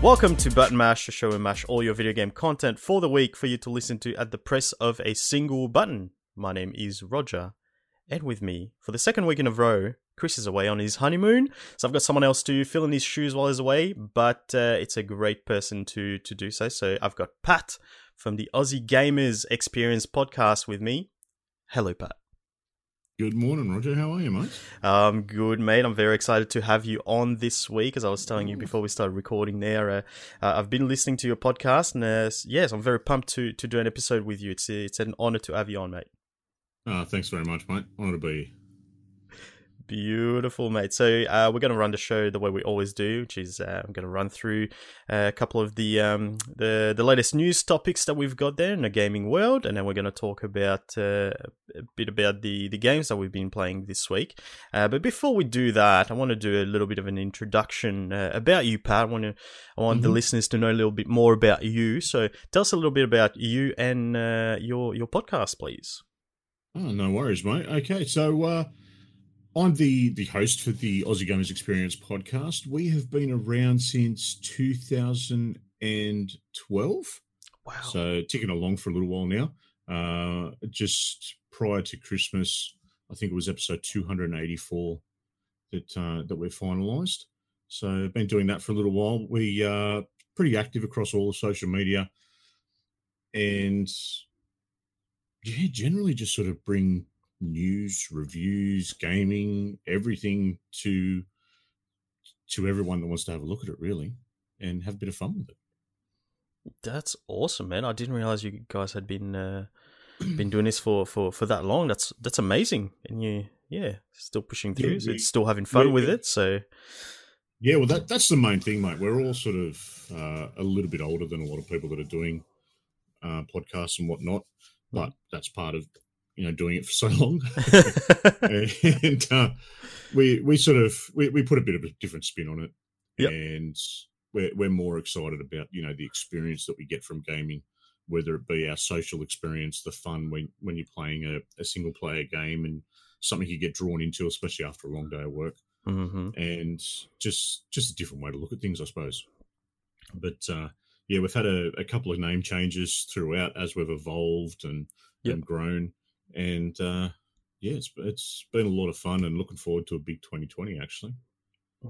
Welcome to Button Mash, the show we mash all your video game content for the week for you to listen to at the press of a single button. My name is Roger, and with me for the second week in a row, Chris is away on his honeymoon, so I've got someone else to fill in his shoes while he's away. But uh, it's a great person to to do so. So I've got Pat from the Aussie Gamers Experience podcast with me. Hello, Pat. Good morning, Roger. How are you, mate? Um, good, mate. I'm very excited to have you on this week. As I was telling you before we started recording, there, uh, uh, I've been listening to your podcast, and uh, yes, I'm very pumped to to do an episode with you. It's it's an honor to have you on, mate. Uh, thanks very much, mate. Honor to be Beautiful, mate. So uh, we're going to run the show the way we always do, which is uh, I'm going to run through uh, a couple of the um, the the latest news topics that we've got there in the gaming world, and then we're going to talk about uh, a bit about the the games that we've been playing this week. Uh, but before we do that, I want to do a little bit of an introduction uh, about you, Pat. I want to I want mm-hmm. the listeners to know a little bit more about you. So tell us a little bit about you and your your podcast, please. Oh, no worries, mate. Okay, so I'm the the host for the Aussie Gamers Experience podcast. We have been around since 2012. Wow! So ticking along for a little while now. Uh, just prior to Christmas, I think it was episode 284 that uh, that we've finalised. So been doing that for a little while. We are pretty active across all the social media, and yeah, generally just sort of bring news, reviews, gaming, everything to to everyone that wants to have a look at it really and have a bit of fun with it. That's awesome, man. I didn't realize you guys had been uh, been doing this for, for, for that long. That's that's amazing. And you yeah, still pushing through, yeah, we, still having fun with it. So yeah, well, that that's the main thing, mate. We're all sort of uh, a little bit older than a lot of people that are doing uh, podcasts and whatnot, but that's part of you know doing it for so long and uh, we we sort of we, we put a bit of a different spin on it yep. and we're, we're more excited about you know the experience that we get from gaming whether it be our social experience the fun when when you're playing a, a single player game and something you get drawn into especially after a long day of work mm-hmm. and just just a different way to look at things i suppose but uh yeah we've had a, a couple of name changes throughout as we've evolved and, yep. and grown and uh, yeah, it's it's been a lot of fun and looking forward to a big 2020 actually.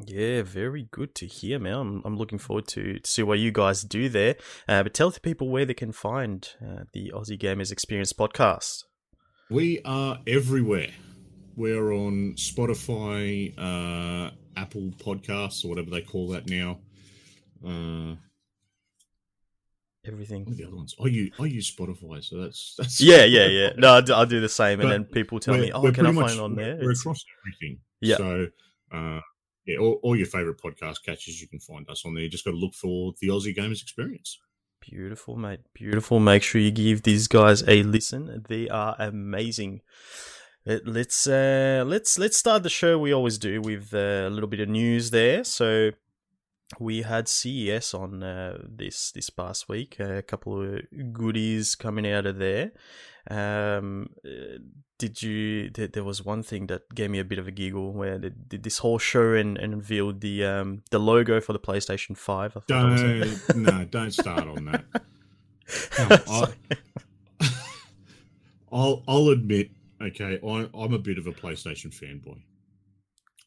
Yeah, very good to hear, man. I'm, I'm looking forward to, to see what you guys do there. Uh, but tell the people where they can find uh, the Aussie Gamers Experience podcast. We are everywhere. We're on Spotify, uh, Apple Podcasts, or whatever they call that now. Uh, everything. the other ones? I use I use Spotify, so that's that's. Yeah, yeah, yeah. No, I do, I do the same, and then people tell me, "Oh, can I find on there?" We're it's... across everything. Yeah. So, uh, yeah, all, all, your favorite podcast catches, you can find us on there. You just got to look for the Aussie Gamers Experience. Beautiful, mate. Beautiful. Make sure you give these guys a listen. They are amazing. Let's uh, let's let's start the show. We always do with uh, a little bit of news there. So we had CES on uh, this this past week. A couple of goodies coming out of there. Um, uh, did you? there was one thing that gave me a bit of a giggle where they did this whole show and, and revealed the um the logo for the PlayStation Five. Don't no, don't start on that. I, I'll I'll admit, okay, I, I'm a bit of a PlayStation fanboy.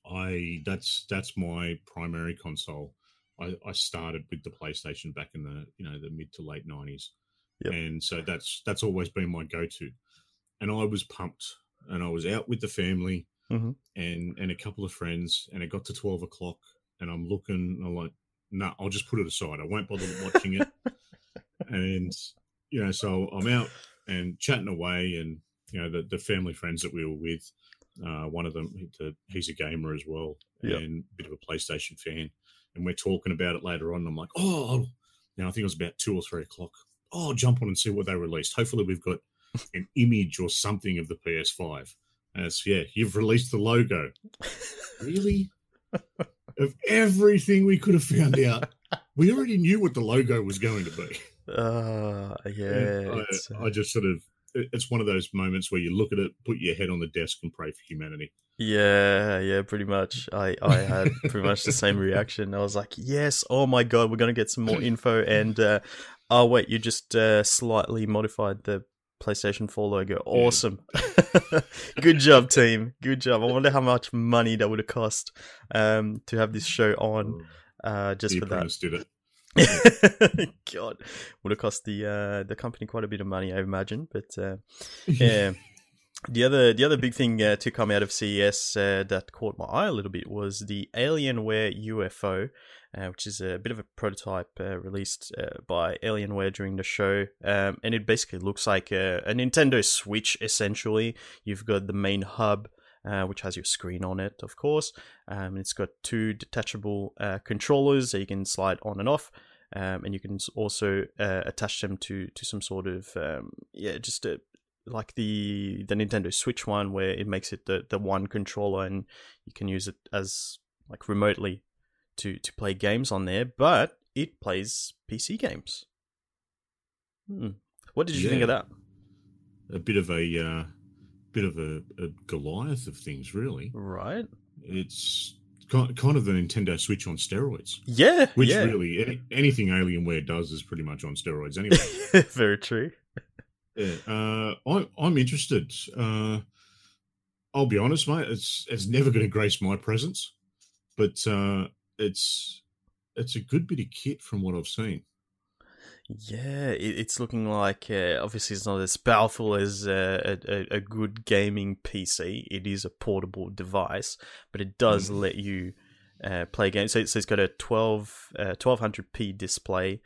I that's that's my primary console. I, I started with the PlayStation back in the you know the mid to late nineties, yep. and so that's that's always been my go to. And I was pumped, and I was out with the family mm-hmm. and and a couple of friends, and it got to twelve o'clock, and I'm looking, and I'm like, no, nah, I'll just put it aside. I won't bother watching it. and you know, so I'm out and chatting away, and you know the the family friends that we were with. Uh, one of them, he's a gamer as well, yep. and a bit of a PlayStation fan and we're talking about it later on. I'm like, oh, now I think it was about two or three o'clock. Oh, I'll jump on and see what they released. Hopefully, we've got an image or something of the PS5. As yeah, you've released the logo. really? of everything we could have found out, we already knew what the logo was going to be. Uh, yeah. I, uh I, just sort of it's one of those moments where you look at it, put your head on the desk, and pray for humanity. Yeah, yeah, pretty much. I I had pretty much the same reaction. I was like, "Yes, oh my god, we're gonna get some more info." And uh, oh wait, you just uh, slightly modified the PlayStation Four logo. Awesome, good job, team. Good job. I wonder how much money that would have cost um, to have this show on uh, just the for that. did it. God, would have cost the uh, the company quite a bit of money, I imagine. But uh, yeah, the other the other big thing uh, to come out of CES uh, that caught my eye a little bit was the Alienware UFO, uh, which is a bit of a prototype uh, released uh, by Alienware during the show, um, and it basically looks like a, a Nintendo Switch. Essentially, you've got the main hub. Uh, which has your screen on it, of course. Um, it's got two detachable uh, controllers that you can slide on and off, um, and you can also uh, attach them to to some sort of um, yeah, just a, like the the Nintendo Switch one, where it makes it the the one controller, and you can use it as like remotely to to play games on there. But it plays PC games. Hmm. What did you think of that? a bit of a uh, bit of a, a Goliath of things, really. Right? It's ki- kind of the Nintendo Switch on steroids, Yeah. which yeah. really any, anything Alienware does is pretty much on steroids anyway. Very true. yeah, uh, I, I'm interested. Uh, I'll be honest, mate. It's it's never going to grace my presence, but uh, it's it's a good bit of kit from what I've seen. Yeah, it, it's looking like uh, obviously it's not as powerful as uh, a, a, good gaming PC. It is a portable device, but it does Mhm. let you uh, play games. So, it's- so it's got a 12 uh, 1200p display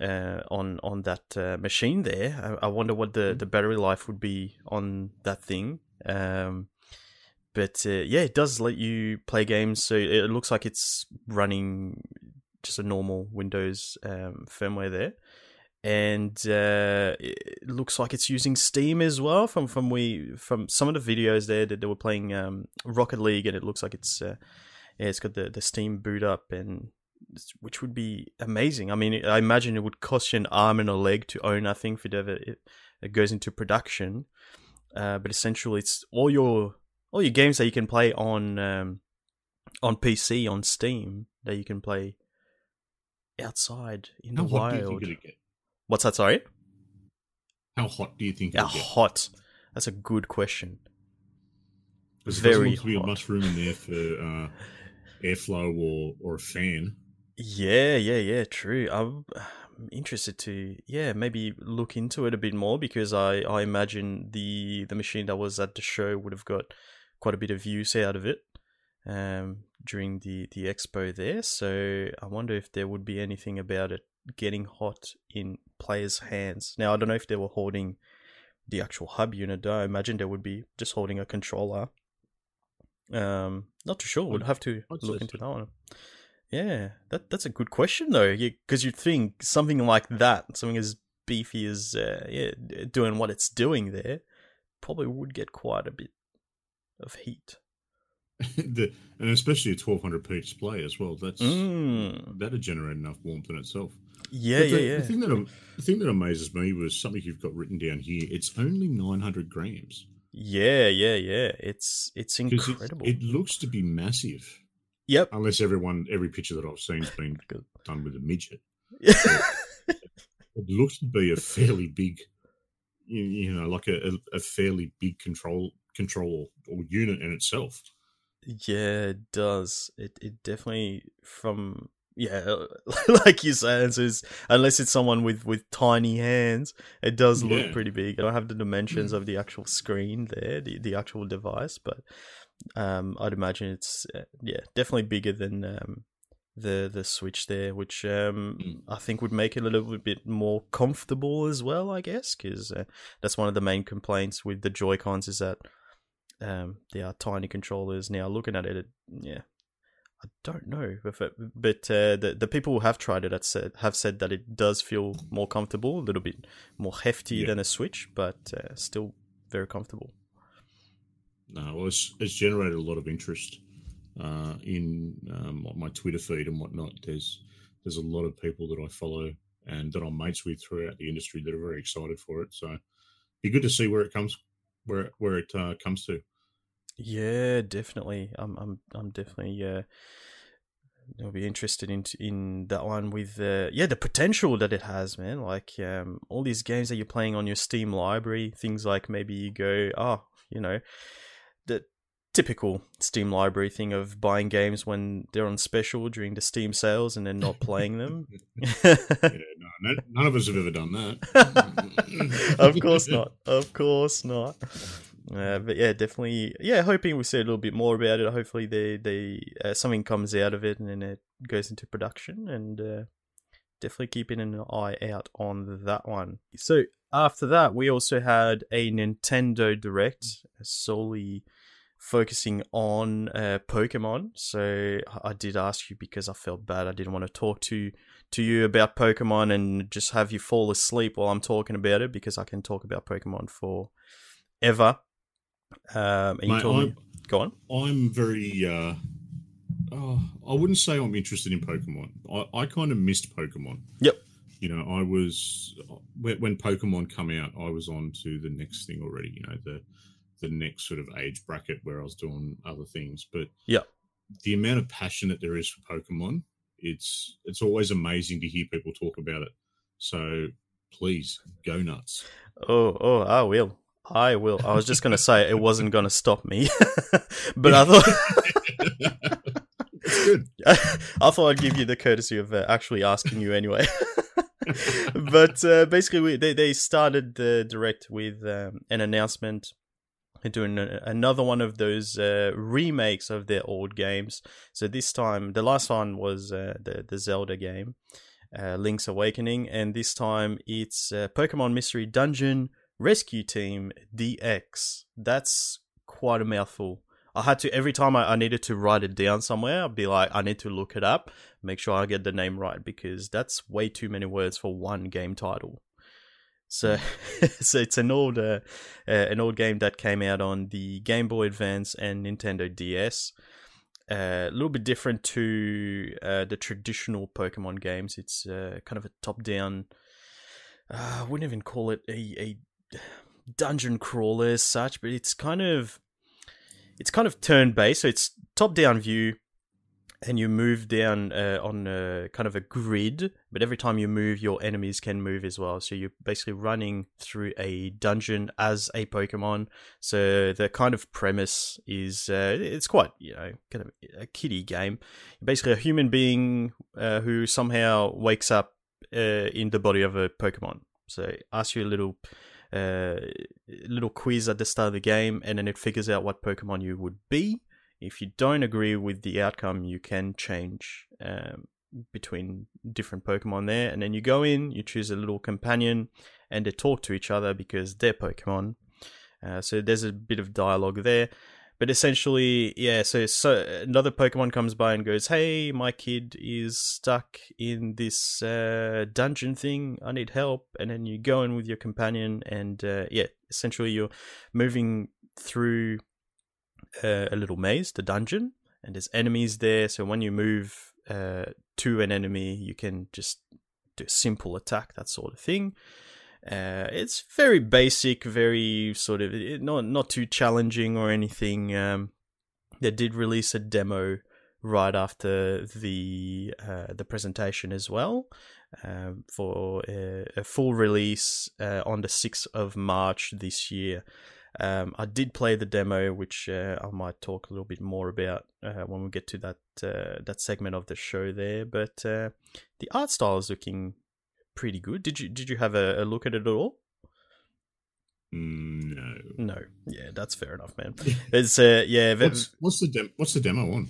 uh, on on that uh, machine there. I, I wonder what the, the battery life would be on that thing. Um, but uh, yeah, it does let you play games. So it looks like it's running just a normal Windows um, firmware there, and uh, it looks like it's using Steam as well. From from we from some of the videos there that they were playing um, Rocket League, and it looks like it's uh, yeah, it's got the the Steam boot up, and which would be amazing. I mean, I imagine it would cost you an arm and a leg to own. I think if it ever it, it goes into production, uh, but essentially it's all your all your games that you can play on um, on PC on Steam that you can play outside in How the hot do you wild. What's that? Sorry. How hot do you think How it'll get? hot? That's a good question. Because Very doesn't to be much room in there for uh, airflow or or a fan. Yeah, yeah, yeah. True. I'm I'm interested to yeah maybe look into it a bit more because I I imagine the the machine that was at the show would have got quite a bit of use out of it um during the the expo there. So I wonder if there would be anything about it getting hot in players' hands. Now I don't know if they were holding the actual hub unit. Though. I imagine they would be just holding a controller. Um, not too sure. We'll I'd- have to say look into that one. Yeah, that that's a good question though, because you'd think something like that, something as beefy as uh, yeah, doing what it's doing there, probably would get quite a bit of heat. the, and especially a 1200p display as well. That's Mm. that'd generate enough warmth in itself. Yeah, But yeah, the, yeah. The thing that the thing that amazes me was something you've got written down here. It's only 900 grams. Yeah, yeah, yeah. It's it's 'Cause it- incredible. It, looks to be massive, yep. unless everyone every picture that I've seen's been done with a midget. It looks to be a fairly big, you, you know, like a, a, a fairly big control control or unit in itself. Yeah, it does. It it definitely from yeah, like you said, it's, unless it's someone with with tiny hands, it does look Yeah. pretty big. I don't have the dimensions of the actual screen there, the the actual device, but um, I'd imagine it's uh, yeah, definitely bigger than um the the Switch there, which um Mm. I think would make it a little bit more comfortable as well. I guess because uh, that's one of the main complaints with the Joy Cons is that um, they are tiny controllers. Now looking at it, it yeah, I don't know if it, but uh, the the people who have tried it have said have said that it does feel more comfortable, a little bit more hefty Yeah. than a Switch, but uh, still very comfortable. No, well, it's, it's generated a lot of interest uh, in um, my Twitter feed and whatnot. There's there's a lot of people that I follow and that I'm mates with throughout the industry that are very excited for it. So be good to see where it comes where where it uh, comes to. Yeah, definitely. I'm I'm I'm definitely uh I'll be interested in in that one with yeah the potential that it has, man. Like um, all these games that you're playing on your Steam library, things like maybe you go, oh, you know, the typical Steam library thing of buying games when they're on special during the Steam sales and then not playing them. yeah, no, none of us have ever done that. of course not. Of course not. Uh, but yeah, definitely. Yeah, hoping we see a little bit more about it. Hopefully, they they uh, something comes out of it and then it goes into production. And uh, definitely keeping an eye out on that one. So after that, we also had a Nintendo Direct solely focusing on uh, Pokemon. So I did ask you because I felt bad. I didn't want to talk to to you about Pokemon and just have you fall asleep while I'm talking about it because I can talk about Pokemon for ever. Um, and you Mate, told me, go on. I'm very. Uh, oh, I wouldn't say I'm interested in Pokemon. I, I kind of missed Pokemon. Yep. You know, I was when, when Pokemon come out, I was on to the next thing already. You know, the the next sort of age bracket where I was doing other things. But yeah, the amount of passion that there is for Pokemon, it's it's always amazing to hear people talk about it. So please go nuts. Oh, oh, I will. I will. I was just gonna say it wasn't gonna stop me, but I thought good. I thought I'd give you the courtesy of uh, actually asking you anyway. but uh, basically, we, they they started the direct with um, an announcement. They're doing another one of those uh, remakes of their old games. So this time, the last one was uh, the the Zelda game, uh, Link's Awakening, and this time it's uh, Pokemon Mystery Dungeon Rescue Team DX. That's quite a mouthful. I had to every time I, I needed to write it down somewhere, I'd be like, I need to look it up, make sure I get the name right because that's way too many words for one game title. So, so it's an old, uh, uh, an old game that came out on the Game Boy Advance and Nintendo DS. Uh, a little bit different to uh, the traditional Pokemon games. It's uh, kind of a top-down. Uh, I wouldn't even call it a, a dungeon crawler as such, but it's kind of it's kind of turn based. So it's top down view, and you move down uh, on a, kind of a grid. But every time you move, your enemies can move as well. So you're basically running through a dungeon as a Pokemon. So the kind of premise is uh, it's quite you know kind of a kiddie game. You're basically a human being uh, who somehow wakes up uh, in the body of a Pokemon. So ask you a little uh, little quiz at the start of the game, and then it figures out what Pokemon you would be. If you don't agree with the outcome, you can change um, between different Pokemon there, and then you go in, you choose a little companion, and they talk to each other because they're Pokemon. Uh, so there's a bit of dialogue there. But essentially, yeah. So, so another Pokemon comes by and goes, "Hey, my kid is stuck in this uh, dungeon thing. I need help." And then you go in with your companion, and uh, yeah, essentially you're moving through uh, a little maze, the dungeon, and there's enemies there. So when you move uh, to an enemy, you can just do a simple attack, that sort of thing. Uh, it's very basic, very sort of not not too challenging or anything. Um, they did release a demo right after the uh, the presentation as well um, for a, a, full release uh, on the sixth of March this year. Um, I did play the demo, which uh, I might talk a little bit more about uh, when we get to that uh, that segment of the show there. But uh, the art style is looking pretty good. Did you did you have a, a look at it at all? Mm, no. No. Yeah, that's fair enough, man. It's uh, yeah. What's, what's the dem- what's the demo on?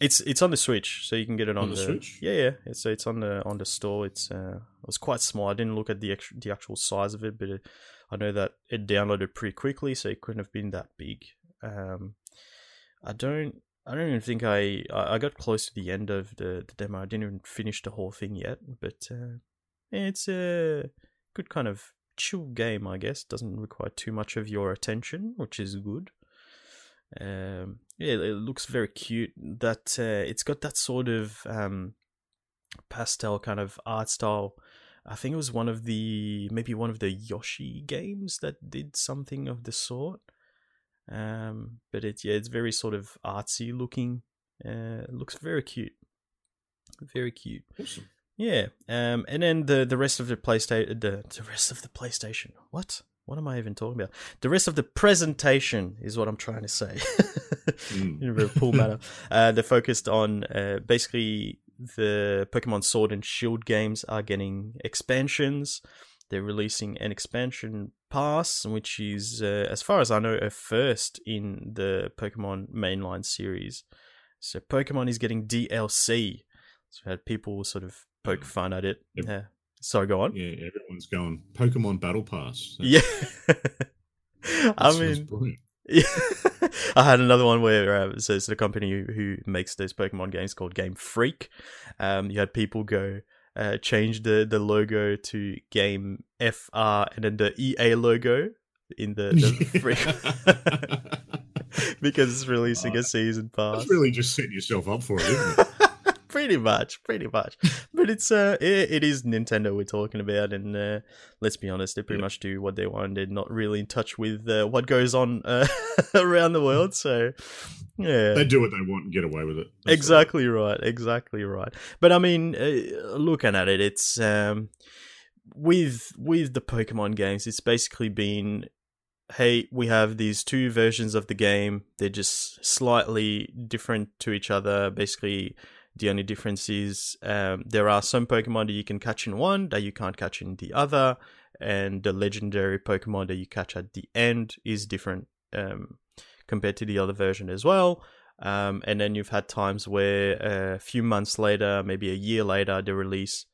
It's it's on the Switch, so you can get it on, On the Switch? Yeah, yeah. It's, so it's on the on the store. It's uh, it was quite small. I didn't look at the actual, the actual size of it, but it, I know that it downloaded pretty quickly, so it couldn't have been that big. Um, I don't I don't even think I I got close to the end of the, the demo. I didn't even finish the whole thing yet, but uh, it's a good kind of chill game, I guess. Doesn't require too much of your attention, which is good. Um, yeah, it looks very cute. That uh, it's got that sort of um, pastel kind of art style. I think it was one of the maybe one of the Yoshi games that did something of the sort. Um, but it's yeah, it's very sort of artsy looking. Uh, looks very cute, very cute. Awesome. Yeah. Um, and then the the rest of the PlayStation, the the rest of the PlayStation. What? What am I even talking about? The rest of the presentation is what I'm trying to say. Mm. In a very cool manner. Uh, they're focused on uh, basically the Pokemon Sword and Shield games are getting expansions. They're releasing an expansion pass, which is, uh, as far as I know, a first in the Pokemon mainline series. So Pokemon is getting DLC. So I had people sort of poke fun at it. Yep. Yeah. So go on. Yeah, everyone's going Pokemon Battle Pass. That- Yeah. I mean, brilliant. Yeah. I had another one where uh, so it's the company who, makes those Pokemon games called Game Freak. Um, you had people go uh, change the, the logo to Game FR and then the EA logo in the, the Freak because it's releasing a season pass. That's really just setting yourself up for it, isn't it? Pretty much, pretty much. But it's uh, it, it is Nintendo we're talking about, and uh, let's be honest, they pretty much do what they want. They're not really in touch with uh, what goes on uh, around the world. So, yeah, They do what they want and get away with it. That's exactly right, exactly right. But I mean, uh, looking at it, it's um, with with the Pokemon games, it's basically been. Hey, we have these two versions of the game. They're just slightly different to each other. Basically, the only difference is um, there are some Pokemon that you can catch in one that you can't catch in the other, and the legendary Pokemon that you catch at the end is different um, compared to the other version as well. Um, and then you've had times where uh, a few months later, maybe a year later, they release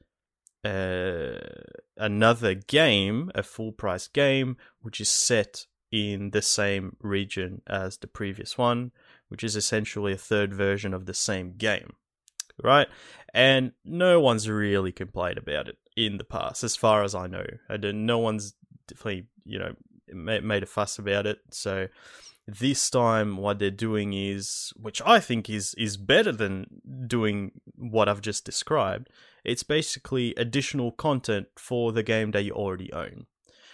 uh, another game, a full price game, which is set in the same region as the previous one, which is essentially a third version of the same game right? And no one's really complained about it in the past, as far as I know. And no one's definitely, you know, made a fuss about it. So this time, what they're doing is, which I think is is better than doing what I've just described. It's basically additional content for the game that you already own.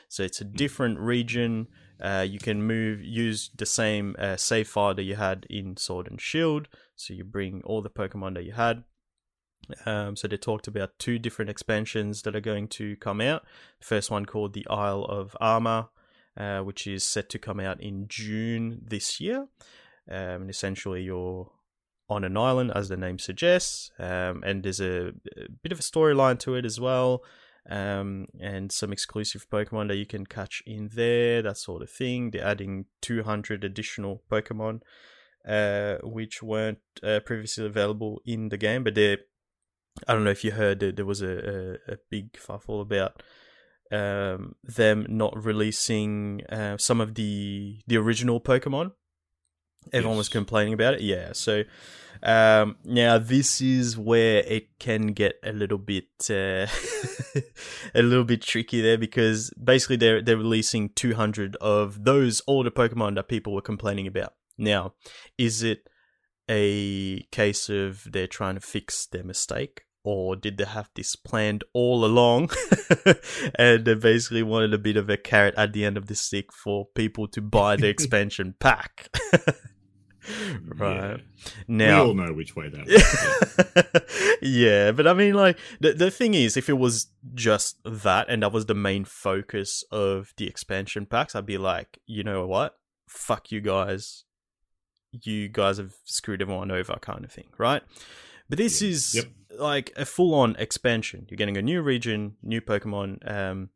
So it's a hmm. different region. Uh, you can move, use the same uh, save file that you had in Sword and Shield. So you bring all the Pokemon that you had. Um, so they talked about two different expansions that are going to come out. First one called the Isle of Armor, uh, which is set to come out in June this year. Um, and essentially, you're on an island, as the name suggests, um, and there's a, a bit of a storyline to it as well um, and some exclusive Pokemon that you can catch in there, that sort of thing. They're adding 200 additional Pokemon, uh, which weren't uh, previously available in the game, but they're. I don't know if you heard that there was a, a, a big fuffle about um, them not releasing uh, some of the the original Pokemon. Everyone was complaining about it. Yeah, so um, now this is where it can get a little bit uh, a little bit tricky there because basically they're they're releasing 200 of those older Pokemon that people were complaining about. Now, is it a case of they're trying to fix their mistake? Or did they have this planned all along? and they basically wanted a bit of a carrot at the end of the stick for people to buy the expansion pack. right. Yeah. Now, we all know which way that went. yeah, but I mean, like the the thing is, if it was just that and that was the main focus of the expansion packs, I'd be like, you know what, fuck you guys, you guys have screwed everyone over, kind of thing, right? But this Yeah. is Yep. like a full on expansion. You're getting a new region, new Pokemon, um,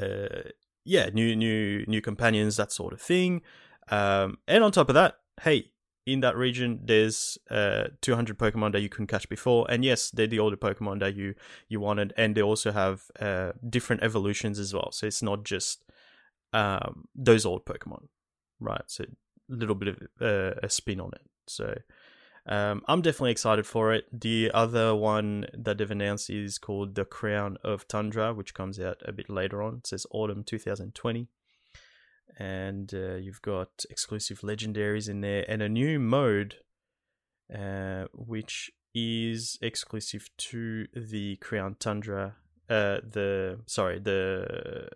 uh, yeah, new new new companions, that sort of thing. Um, and on top of that, hey, in that region, there's uh 200 Pokemon that you couldn't catch before, and yes, they're the older Pokemon that you you wanted, and they also have uh different evolutions as well. So it's not just um those old Pokemon, right? So a little bit of uh, a spin on it. So um, I'm definitely excited for it. The other one that they've announced is called The Crown of Tundra, which comes out a bit later on. It says autumn 2020. And uh, you've got exclusive legendaries in there and a new mode, uh, which is exclusive to the Crown Tundra uh, the sorry the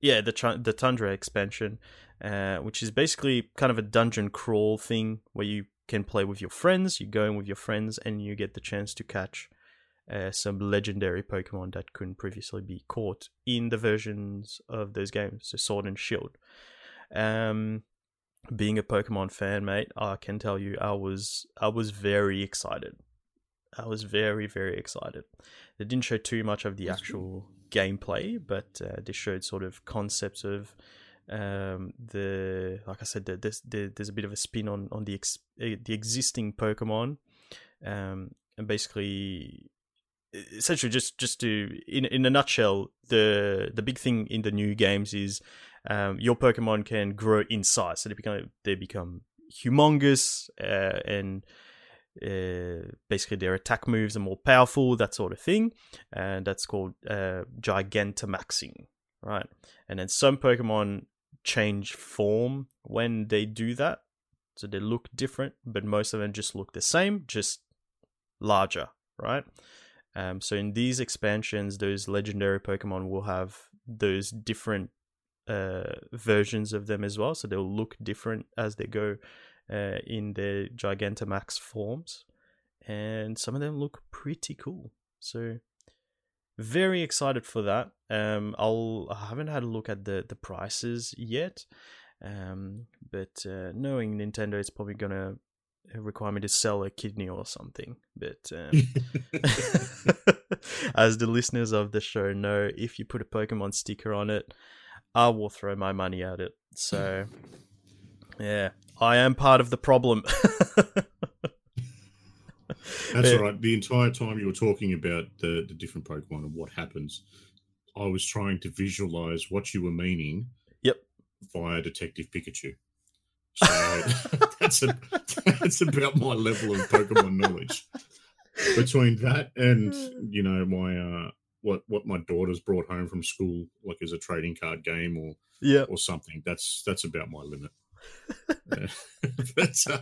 yeah the the Tundra expansion, uh, which is basically kind of a dungeon crawl thing where you can play with your friends. You go in with your friends and you get the chance to catch uh, some legendary Pokemon that couldn't previously be caught in the versions of those games, so Sword and Shield. Um, being a Pokemon fan, mate, I can tell you, I was I was very excited. I was very very excited. They didn't show too much of the actual gameplay, but uh, they showed sort of concepts of um, the like I said, there's there's a bit of a spin on on the ex, eh, the existing Pokemon, um, and basically essentially just just to in in a nutshell the the big thing in the new games is um, your pokemon can grow in size. So they become they become humongous uh, and uh, basically their attack moves are more powerful that sort of thing. And that's called uh, gigantamaxing right? And then some pokemon change form when they do that. So they look different but most of them just look the same just larger right um, so in these expansions, those legendary Pokemon will have those different uh, versions of them as well. So they'll look different as they go uh, in their Gigantamax forms, and some of them look pretty cool. So very excited for that. Um, I'll I haven't had a look at the the prices yet, um, but uh, knowing Nintendo, it's probably gonna require me to sell a kidney or something. But um, as the listeners of the show know, if you put a Pokemon sticker on it, I will throw my money at it. So, yeah, I am part of the problem. That's all right. The entire time you were talking about the, the different Pokemon and what happens, I was trying to visualize what you were meaning. Yep. Via Detective Pikachu. So that's a, that's about my level of Pokemon knowledge. Between that and you know my uh, what what my daughter's brought home from school, like as a trading card game or yeah or something. That's that's about my limit. that's, uh,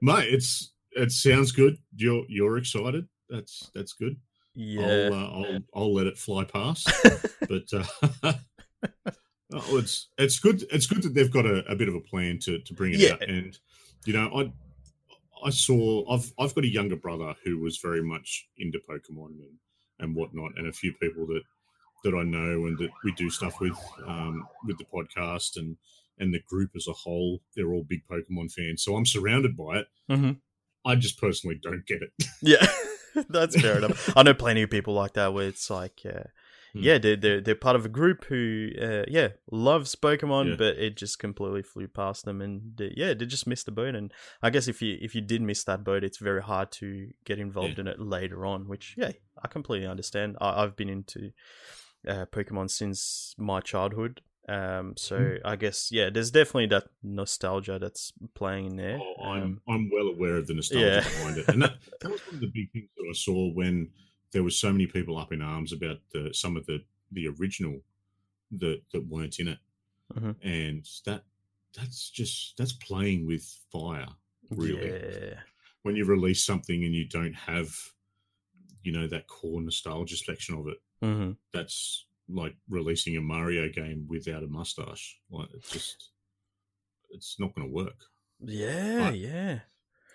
mate, it's it sounds good. You're you're excited. That's that's good. Yeah, I'll uh, I'll, I'll let it fly past. but uh, Oh, it's it's good. It's good that they've got a, a bit of a plan to, to bring it yeah. out. And you know, I I saw I've I've got a younger brother who was very much into Pokemon and, and whatnot, and a few people that that I know and that we do stuff with um, with the podcast and and the group as a whole. They're all big Pokemon fans, so I'm surrounded by it. Mm-hmm. I just personally don't get it. Yeah, that's fair enough. I know plenty of people like that where it's like. Uh, Hmm. yeah, they're, they're they're part of a group who, uh, yeah, loves Pokemon, yeah. but it just completely flew past them, and they, yeah, they just missed the boat. And I guess if you if you did miss that boat, it's very hard to get involved yeah. in it later on. Which yeah, I completely understand. I, have been into uh, Pokemon since my childhood, um, so mm. I guess yeah, there's definitely that nostalgia that's playing in there. Oh, I'm um, I'm well aware of the nostalgia yeah. behind it, and that, that was one of the big things that I saw when there was so many people up in arms about the, some of the the original that that weren't in it, mm-hmm. and that that's just that's playing with fire, really. Yeah. When you release something and you don't have, you know, that core nostalgia section of it, mm-hmm. that's like releasing a Mario game without a mustache. Like it's just, it's not going to work. Yeah, yeah.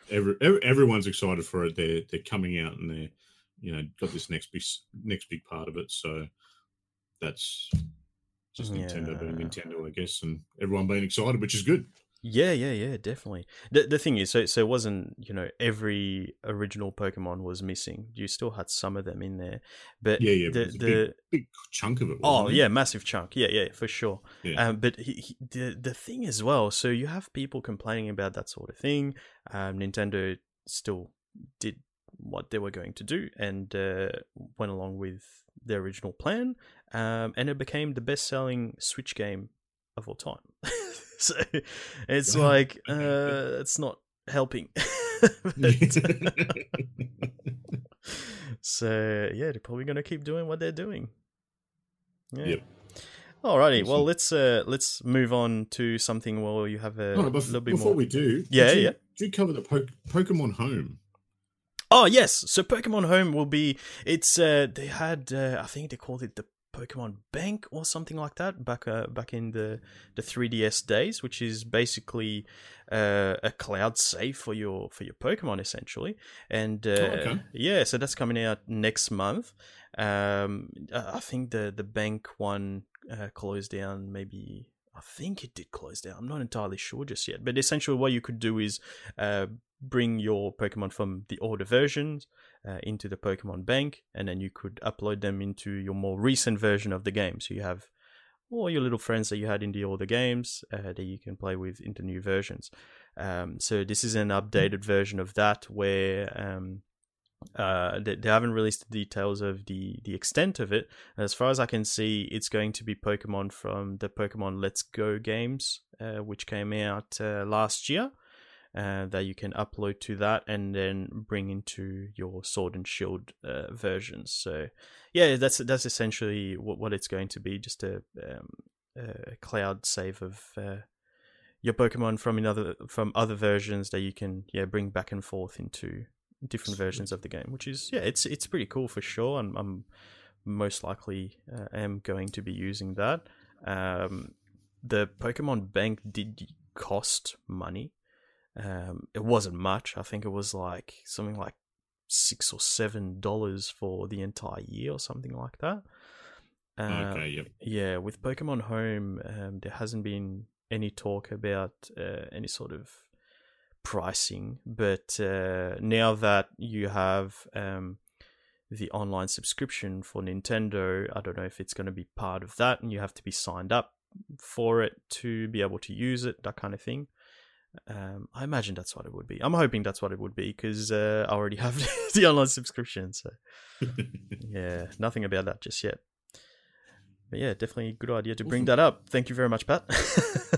Every, every, everyone's excited for it. They're they're coming out and they're you know got this next big next big part of it. So that's just yeah. Nintendo being Nintendo, I guess, and everyone being excited, which is good. Yeah, yeah, yeah, definitely. The the thing is, so so it wasn't you know every original Pokemon was missing. You still had some of them in there, but yeah, yeah, the the big, big, chunk of it. oh it? yeah, massive chunk. Yeah, yeah, for sure. Yeah. Um, but he, he, the the thing as well. So you have people complaining about that sort of thing. Um, Nintendo still did what they were going to do and uh, went along with their original plan. Um, and it became the best selling Switch game of all time. so it's wow. like, uh, it's not helping. so yeah, they're probably going to keep doing what they're doing. Yeah. Yep. Alrighty, well let's uh let's move on to something where you have a oh, little bit before more. we do, yeah, you, yeah. Do you cover the po- Pokemon Home? Oh yes, so Pokemon Home will be. It's uh, they had uh, I think they called it the Pokemon Bank or something like that back uh, back in the the 3DS days, which is basically uh, a cloud save for your for your Pokemon essentially. And uh, Oh, okay. yeah, so that's coming out next month. Um, I I think the the bank one uh, closed down maybe. I think it did close down. I'm not entirely sure just yet. But essentially, what you could do is uh, bring your Pokemon from the older versions uh, into the Pokemon Bank, and then you could upload them into your more recent version of the game. So you have all your little friends that you had in the older games uh, that you can play with into new versions. Um, so this is an updated version of that where um, uh, they, they haven't released the details of the the extent of it. As far as I can see, it's going to be Pokemon from the Pokemon Let's Go games, uh, which came out uh, last year uh, that you can upload to that and then bring into your Sword and Shield uh, versions. So, yeah, that's that's essentially what, what it's going to be just a, um, a cloud save of uh, your Pokemon from another from other versions that you can yeah bring back and forth into different versions of the game, which is yeah it's it's pretty cool for sure. I'm, I'm most likely uh, am going to be using that. Um, the Pokemon Bank did cost money. Um, it wasn't much. I think it was like something like six or seven dollars for the entire year or something like that. Uh, okay, yep. yeah, with Pokemon Home, um, there hasn't been any talk about uh, any sort of pricing, but uh, now that you have um, the online subscription for Nintendo, I don't know if it's going to be part of that, and you have to be signed up for it to be able to use it, that kind of thing. Um, I imagine that's what it would be. I'm hoping that's what it would be because uh, I already have the online subscription. So yeah, nothing about that just yet. But yeah, definitely a good idea to bring Awesome. that up. Thank you very much, Pat.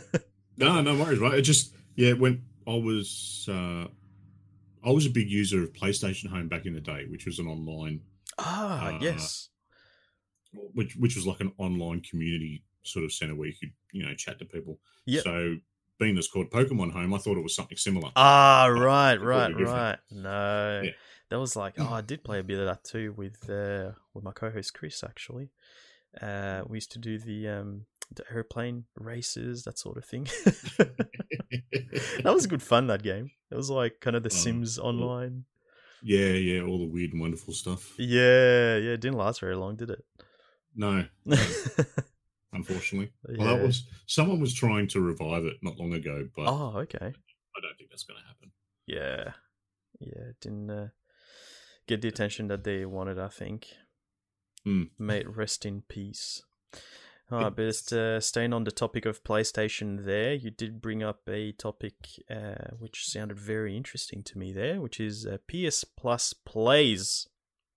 no, no worries, right? It just yeah, when I was uh I was a big user of PlayStation Home back in the day, which was an online ah, Uh, yes. which which was like an online community sort of center where you could, you know, chat to people. Yeah. So being this called Pokemon Home, I thought it was something similar. Ah, right, right, right. No, Yeah. that was like, oh, I did play a bit of that too with uh, with my co-host Chris. Actually, uh, we used to do the um the airplane races, that sort of thing. that was good fun. That game. It was like kind of the Oh, Sims online. yeah, yeah, all the weird and wonderful stuff. Yeah, yeah. It didn't last very long, did it? No, unfortunately. Well, that was someone was trying to revive it not long ago, but oh, okay. I don't think that's going to happen. Yeah, yeah. it Didn't uh, get the attention that they wanted. I think. May it rest in peace. Alright, but just, uh, staying on the topic of PlayStation, there you did bring up a topic uh, which sounded very interesting to me. There, which is uh, PS Plus plays.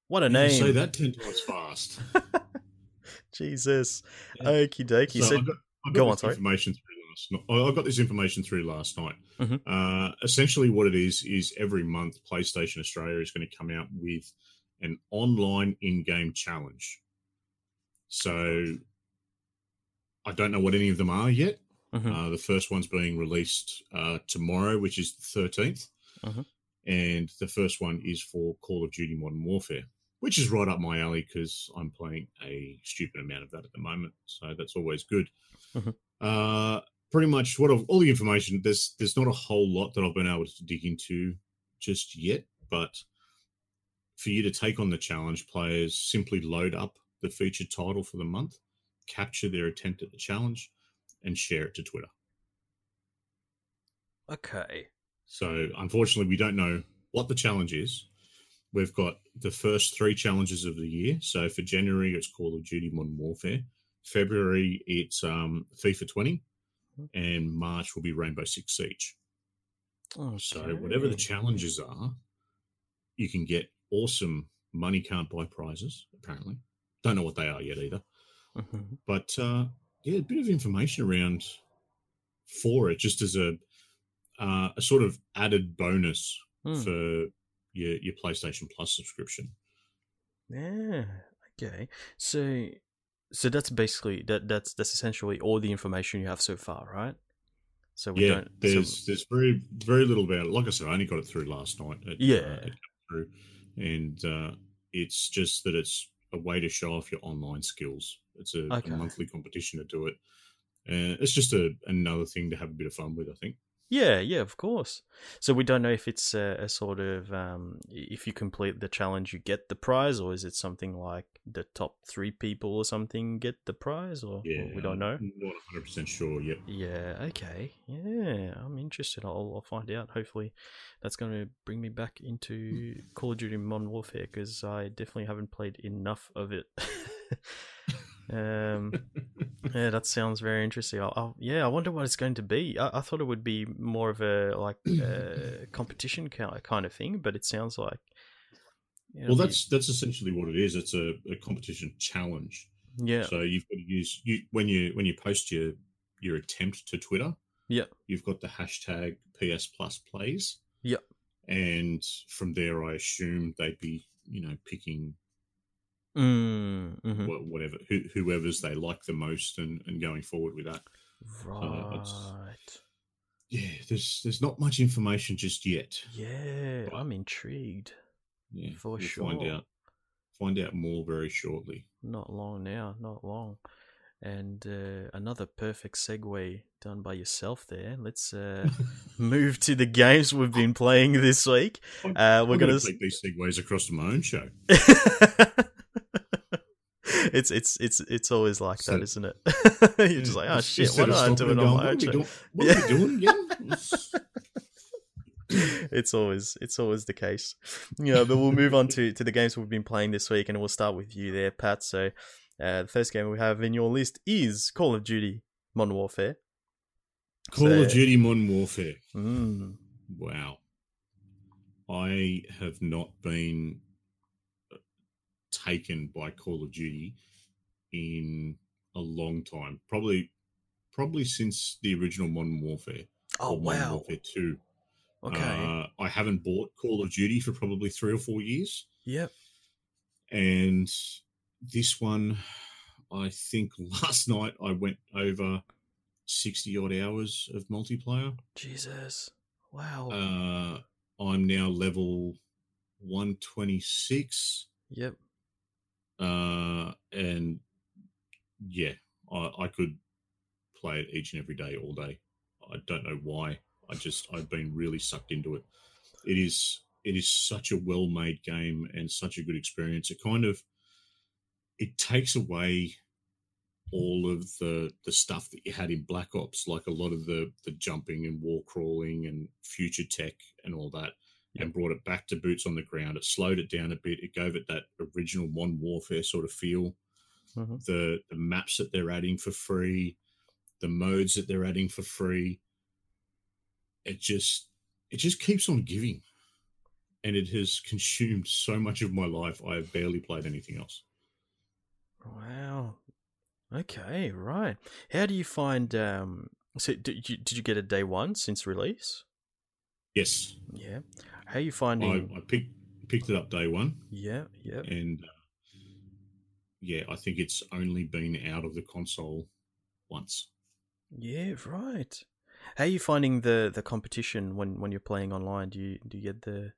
What a You name! say that ten times fast. Jesus. Yeah. Okie dokie. So So, I got, I got go on, this sorry. information through last night. I I got this information through last night. Mhm. Uh, essentially, what it is is every month PlayStation Australia is going to come out with an online in-game challenge. So I don't know what any of them are yet. Mhm. Uh, the first one's being released uh, tomorrow, which is the 13th. Mhm. And the first one is for Call of Duty Modern Warfare, which is right up my alley because I'm playing a stupid amount of that at the moment. So that's always good. Mhm. Uh, pretty much what all the information, there's, there's not a whole lot that I've been able to dig into just yet, but for you to take on the challenge, players simply load up the featured title for the month, capture their attempt at the challenge, and share it to Twitter. okay. So, unfortunately, we don't know what the challenge is. We've got the first three challenges of the year. So, for January, it's Call of Duty Modern Warfare. February, it's um, FIFA 20. And March will be Rainbow Six Siege. So, whatever the challenges are, you can get awesome money can't buy prizes, apparently. Don't know what they are yet either. Mhm. but uh, yeah, a bit of information around for it, just as a uh, a sort of added bonus Hmm. for your your PlayStation Plus subscription. Yeah. Okay. So, so that's basically that. That's that's essentially all the information you have so far, right? So we yeah, don't. there's so, there's very very little about it. Like I said, I only got it through last night. It, Yeah. uh, it true. And uh, it's just that it's a way to show off your online skills. It's a, Okay. a monthly competition to do it. Uh, it's just a, another thing to have a bit of fun with, I think. Yeah, yeah, of course. So we don't know if it's a, a sort of um, if you complete the challenge, you get the prize, or is it something like the top three people or something get the prize, or, or Yeah, we don't know. I'm Not 100 percent sure yet. Yeah, okay. Yeah, I'm interested. I'll, I'll find out. Hopefully, that's going to bring me back into Call of Duty Modern Warfare because I definitely haven't played enough of it. um, yeah, that sounds very interesting. I'll, I'll, yeah, I wonder what it's going to be. I, I thought it would be more of a like uh, competition kind of thing, but it sounds like. you know, Well, that's that's essentially what it is. It's a, a competition challenge. yeah, So you've got to use you when you when you post your your attempt to Twitter. Yeah. You've got the hashtag PS Plus plays. Yeah. And from there, I assume they'd be you know picking mm, wha- whatever who, whoever's they like the most and, and going forward with that. right. it's- Yeah, there's there's not much information just yet. Yeah, But- I'm intrigued. Yeah, For we'll Find sure. out find out more very shortly. Not long now, not long. And uh, another perfect segue done by yourself there. Let's uh, move to the games we've been playing this week. Uh, we're gonna. gonna take these segues across to my own show. it's it's it's it's always like So- that, isn't it? You're just like, oh shit, what why I do stopping it and on my own what, are we doing? what are we doing again? it's always it's always the case. Yeah, but we'll move on to, to the games we've been playing this week, and we'll start with you there, Pat. So, uh, the first game we have in your list is Call of Duty Modern Warfare. Call So- of Duty Modern Warfare. Mm. Wow. I have not been taken by Call of Duty in a long time. Probably probably since the original Modern Warfare. Oh or Modern wow! Warfare 2. Okay. Uh, I haven't bought Call of Duty for probably three or four years. yep. And this one, I think last night I went over 60 odd hours of multiplayer. Jesus. Wow. Uh, I'm now level 126. yep. Uh, and yeah, I, I could play it each and every day, all day. I don't know why. I just, I've been really sucked into it. It is, it is such a well made game and such a good experience. It kind of, it takes away all of the the stuff that you had in Black Ops, like a lot of the the jumping and wall crawling and future tech and all that, and brought it back to boots on the ground. It slowed it down a bit. It gave it that original Modern Warfare sort of feel. Mhm. The the maps that they're adding for free, the modes that they're adding for free. It just it just keeps on giving, and it has consumed so much of my life. I have barely played anything else. Wow. Okay. Right. How do you find? Um. So did you did you get a day one since release? Yes, Yeah. How are you I, finding? I picked picked it up day one. Yeah. Yeah. and uh, yeah, I think it's only been out of the console once. Yeah, right. How are you finding the the competition when when you're playing online? Do you do you get the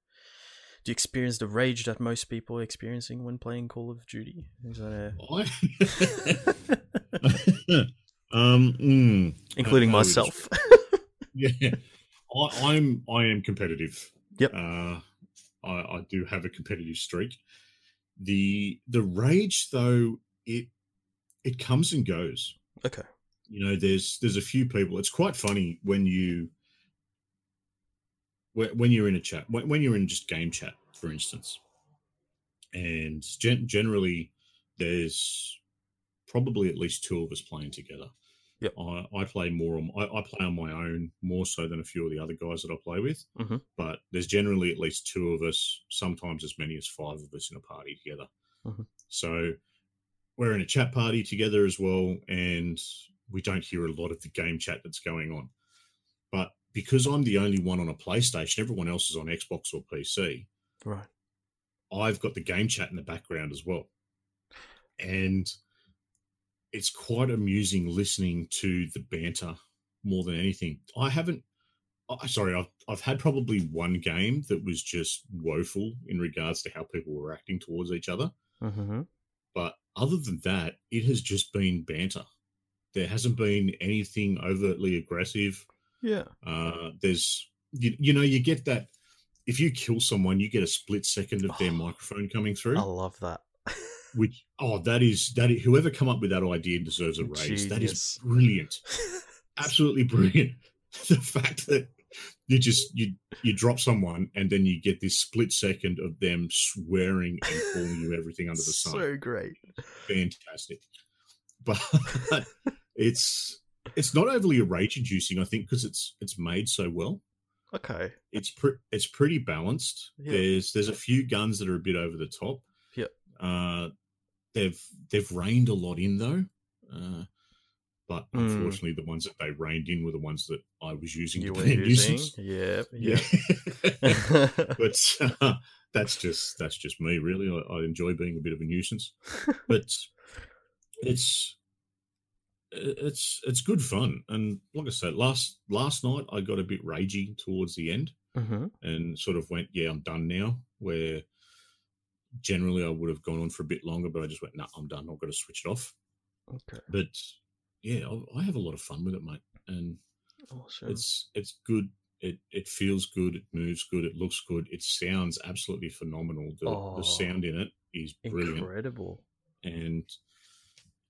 do you experience the rage that most people are experiencing when playing Call of Duty? Is that a... um, mm, including how would you myself? yeah, I, I'm I am competitive. Yep. Uh, I, I do have a competitive streak. The the rage though it it comes and goes. okay. you know there's there's a few people it's quite funny when you when when you're in a chat when, when you're in just game chat for instance and gen- generally there's probably at least two of us playing together Yep. I, I play more on I, I play on my own more so than a few of the other guys that I play with Mhm. but there's generally at least two of us sometimes as many as five of us in a party together Mhm. so we're in a chat party together as well and we don't hear a lot of the game chat that's going on but because i'm the only one on a playstation everyone else is on xbox or pc Right. I've got the game chat in the background as well. And it's quite amusing listening to the banter more than anything. I haven't I sorry, I've I've had probably one game that was just woeful in regards to how people were acting towards each other. Mm-hmm. But other than that, it has just been banter. There hasn't been anything overtly aggressive. Yeah. Uh, there's you, you know you get that if you kill someone, you get a split second of their Oh. microphone coming through. I love that. Which oh, that is that is, whoever come up with that idea deserves a raise. That Genius. is brilliant, absolutely brilliant. the fact that you just you you drop someone and then you get this split second of them swearing and calling you everything under the sun. so great. Fantastic, but it's it's not overly rage inducing. I think because it's it's made so well. Okay. It's pre- it's pretty balanced. Yeah. There's there's a few guns that are a bit over the top. Yep. Uh, they've they've reined a lot in though. Uh, but Mm. unfortunately, the ones that they reined in were the ones that I was using You to be a nuisance. Yeah. Yeah, Yeah. but uh, that's just that's just me. Really, I, I enjoy being a bit of a nuisance. But it's it's it's good fun. And like I said, last last night I got a bit ragey towards the end hmm and sort of went, yeah, I'm done now. Where generally I would have gone on for a bit longer, but I just went, no, I'm done. I've got to switch it off. Okay. But yeah, I, I have a lot of fun with it, mate, and Awesome. it's it's good. It it feels good. It moves good. It looks good. It sounds absolutely phenomenal. The, Oh. the sound in it is brilliant, Incredible. and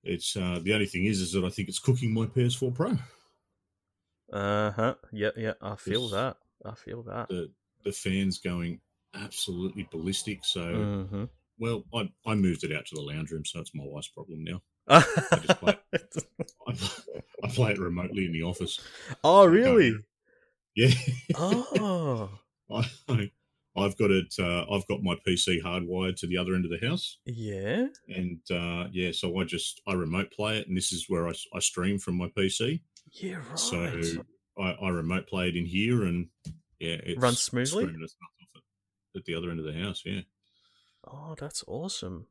it's uh, the only thing is is that I think it's cooking my PS4 Pro. Uh huh. Yeah. Yeah. I feel that. I feel that. The the fans going absolutely ballistic. So Mm-hmm. well, I I moved it out to the lounge room, so it's my wife's problem now. oh, play I, I play it remotely in the office. Oh, really? Yeah. Oh, I, I, I've got it. Uh, I've got my PC hardwired to the other end of the house, yeah. and uh, yeah, so I just I remote play it, and this is where I, I stream from my PC. Yeah. Right. So I, I remote play it in here, and yeah, it Runs smoothly? At the other end of the house, yeah. oh, that's awesome.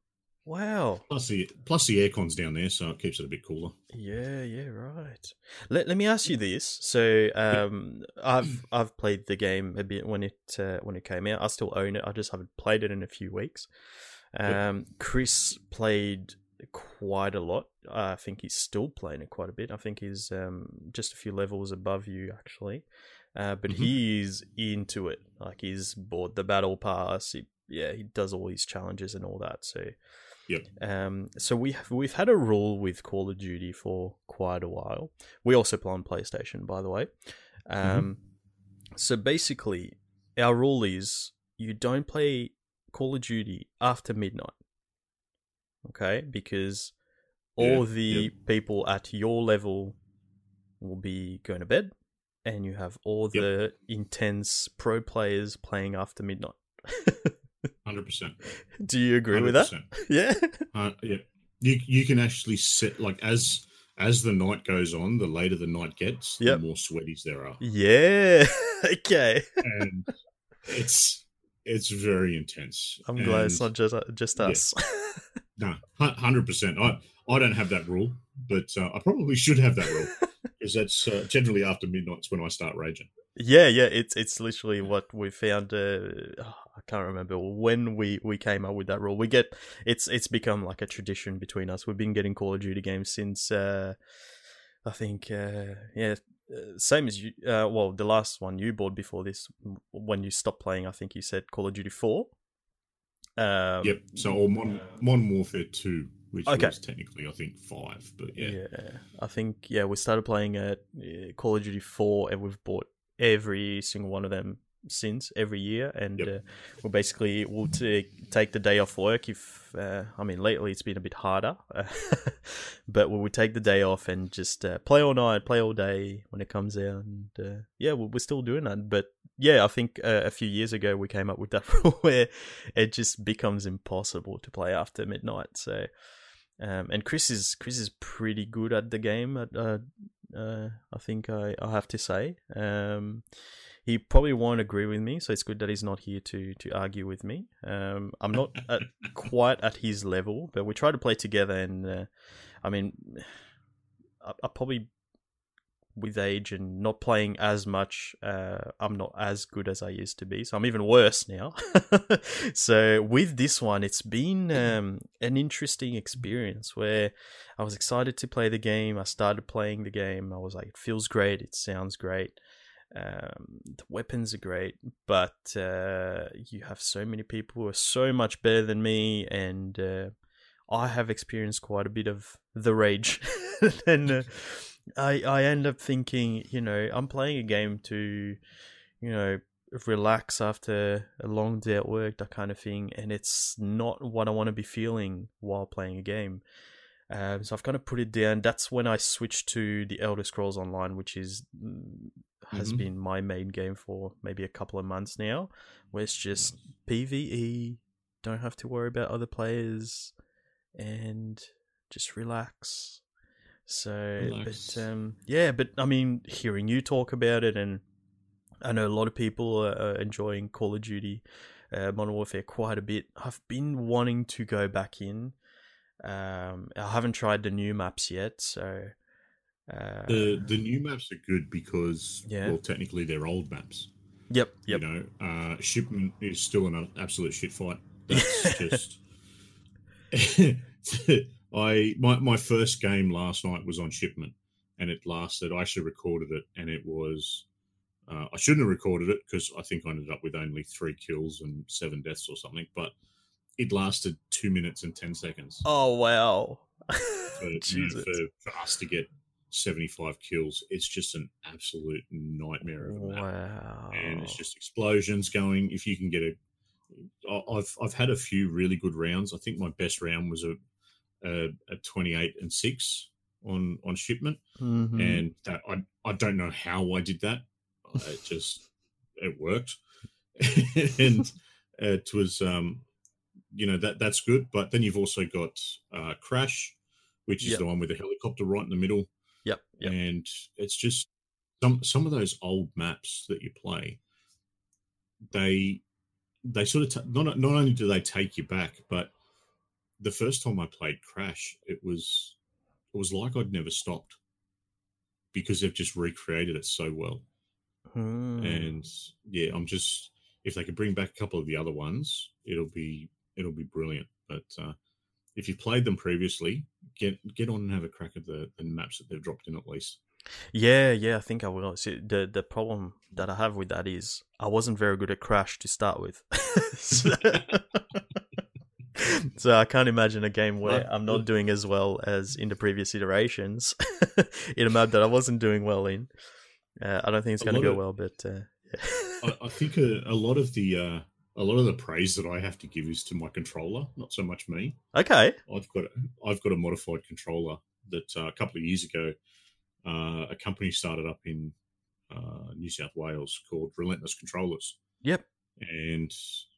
Wow. Plus the plus the aircon's down there, so it keeps it a bit cooler. Yeah, yeah, right. Let, let me ask you this. So, um, I've I've played the game a bit when it uh, when it came out. I still own it. I just haven't played it in a few weeks. Um, Chris played quite a lot. I think he's still playing it quite a bit. I think he's um just a few levels above you actually. Uh, but Mhm. he's into it. Like he's bought the battle pass. He, yeah, he does all his challenges and all that. So Yep. um, so we have we've had a rule with Call of Duty for quite a while. We also play on PlayStation, by the way. Um, so basically, our rule is you don't play Call of Duty after midnight. Okay, because all Yeah, the yep. people at your level will be going to bed, and you have all Yep. the intense pro players playing after midnight. Hundred percent. Do you agree with that? Yeah. Uh, yeah, you you can actually set like as as the night goes on, the later the night gets, Yep. the more sweaties there are, Yeah. okay. and it's it's very intense. I'm glad it's not just uh, just yeah. us. No, hundred percent. I I don't have that rule, but uh, I probably should have that rule because that's uh, generally after midnight's when I start raging. yeah, yeah. It's it's literally what we found. Uh, oh, I can't remember when we, we came up with that rule. We get it's it's become like a tradition between us. We've been getting Call of Duty games since uh, I think uh, yeah. Uh, same as you. Uh, well, the last one you bought before this, when you stopped playing, I think you said Call of Duty Four. Um, Yep. So or Modern, Modern Warfare Two, which Okay. was technically I think five, but yeah, Yeah, I think yeah we started playing at uh, Call of Duty Four, and we've bought every single one of them since every year, and Yep. uh, we'll basically we'll take take the day off work if uh, I mean lately it's been a bit harder, but we would take the day off and just uh, play all night, play all day when it comes out, and uh, yeah, we're, we're still doing that. But yeah, I think uh, a few years ago we came up with that rule where it just becomes impossible to play after midnight. So. Um, and Chris is Chris is pretty good at the game. At, uh, uh, I think I, I have to say. Um, he probably won't agree with me, so it's good that he's not here to to argue with me. Um, I'm not at, quite at his level, but we try to play together. And uh, I mean, I, I probably with age and not playing as much, uh, I'm not as good as I used to be. So I'm even worse now. so with this one, it's been um, an interesting experience where I was excited to play the game. I started playing the game. I was like, it feels great. It sounds great. Um, the weapons are great, but uh, you have so many people who are so much better than me, and uh, I have experienced quite a bit of the rage. and uh, I I end up thinking, you know, I'm playing a game to, you know, relax after a long day at work, that kind of thing, and it's not what I want to be feeling while playing a game. Um, so I've kind of put it down. That's when I switched to the Elder Scrolls Online, which is mm, has Mhm. been my main game for maybe a couple of months now, where it's just PVE. Don't have to worry about other players, and just relax. So, but um, yeah, but I mean, hearing you talk about it, and I know a lot of people are, are enjoying Call of Duty, uh, Modern Warfare quite a bit. I've been wanting to go back in. Um, I haven't tried the new maps yet, so uh, The the new maps are good because Yeah. well, technically they're old maps. yep, yep, You know, uh, shipment is still an absolute shit fight. That's just. I my my first game last night was on shipment, and it lasted. I actually recorded it, and it was. Uh, I shouldn't have recorded it because I think I ended up with only three kills and seven deaths or something. But it lasted two minutes and ten seconds. Oh wow, for, you know, for, for us to get 75 kills. It's just an absolute nightmare of a map. wow, And it's just explosions going. If you can get a, I've I've had a few really good rounds. I think my best round was a a, a 28 and six on on shipment, Mhm. and that I I don't know how I did that. It just it worked, and it was um you know that that's good. But then you've also got uh, Crash, which is Yep. the one with the helicopter right in the middle yep, yep, and it's just some some of those old maps that you play they they sort of t- not not only do they take you back but the first time i played crash it was it was like i'd never stopped because they've just recreated it so well Hmm. and yeah i'm just if they could bring back a couple of the other ones it'll be it'll be brilliant but uh if you've played them previously get get on and have a crack at the, the maps that they've dropped in at least Yeah, yeah, I think I will. See, the the problem that I have with that is I wasn't very good at Crash to start with. so, I can't imagine a game where. I'm not doing as well as in the previous iterations in a map that I wasn't doing well in. Uh, I don't think it's going to go of- well, but uh, yeah. I, I think a, a lot of the uh, a lot of the praise that I have to give is to my controller, not so much me. okay. I've got I've got a modified controller that uh, a couple of years ago uh, a company started up in uh, New South Wales called Relentless Controllers, Yep. And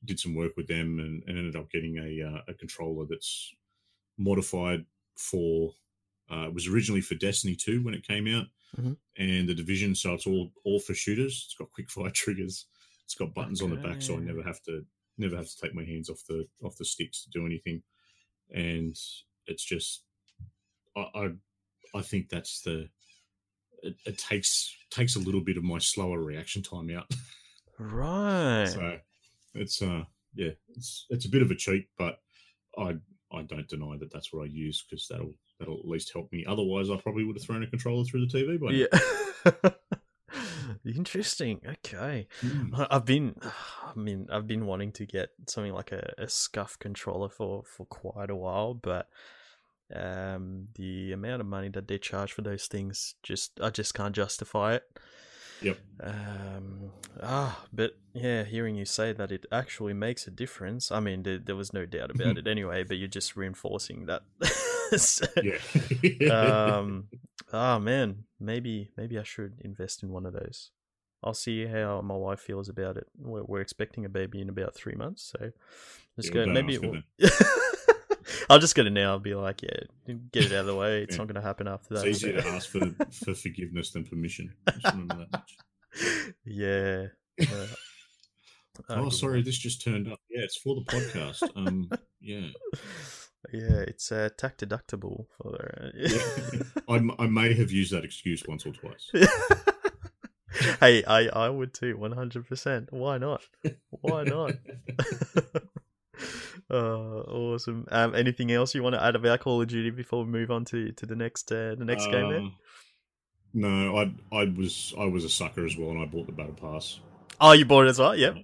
did some work with them and, and ended up getting a uh, a controller that's modified for. Uh, it was originally for Destiny 2 when it came out, Mhm. and the Division, so it's all all for shooters. It's got quick fire triggers. It's got buttons on the back, so I never have to never have to take my hands off the off the sticks to do anything. And it's just, I I, I think that's the. It, it takes takes a little bit of my slower reaction time out. Right. So it's uh yeah, it's it's a bit of a cheat, but I I don't deny that that's what I use because that'll that'll at least help me. Otherwise, I probably would have thrown a controller through the TV. By. Yeah. Interesting. Okay. Mm. I've been, I mean, I've been wanting to get something like a, a scuff controller for for quite a while, but um, the amount of money that they charge for those things just, I just can't justify it. Yep. Um. Ah, but yeah, hearing you say that it actually makes a difference. I mean, there, there was no doubt about it anyway, but you're just reinforcing that. So- Yeah. um oh man maybe maybe i should invest in one of those i'll see how my wife feels about it we're, we're expecting a baby in about three months so just Yeah, go maybe it will- i'll just get it now i'll be like yeah get it out of the way it's Yeah. not going to happen after that. it's easier to ask for for forgiveness than permission. Just remember that much. yeah uh, Oh, sorry, this just turned up. Yeah, it's for the podcast. Um, yeah. Yeah, it's uh, tax deductible for. Uh, Yeah. I, m- I may have used that excuse once or twice. hey, I I would too, one hundred percent. Why not? Why not? Uh, awesome. Um, anything else you want to add about Call of Duty before we move on to, to the next uh, the next game? There. Uh, No, I I was I was a sucker as well, and I bought the battle pass. Oh, you bought it as well. Yep.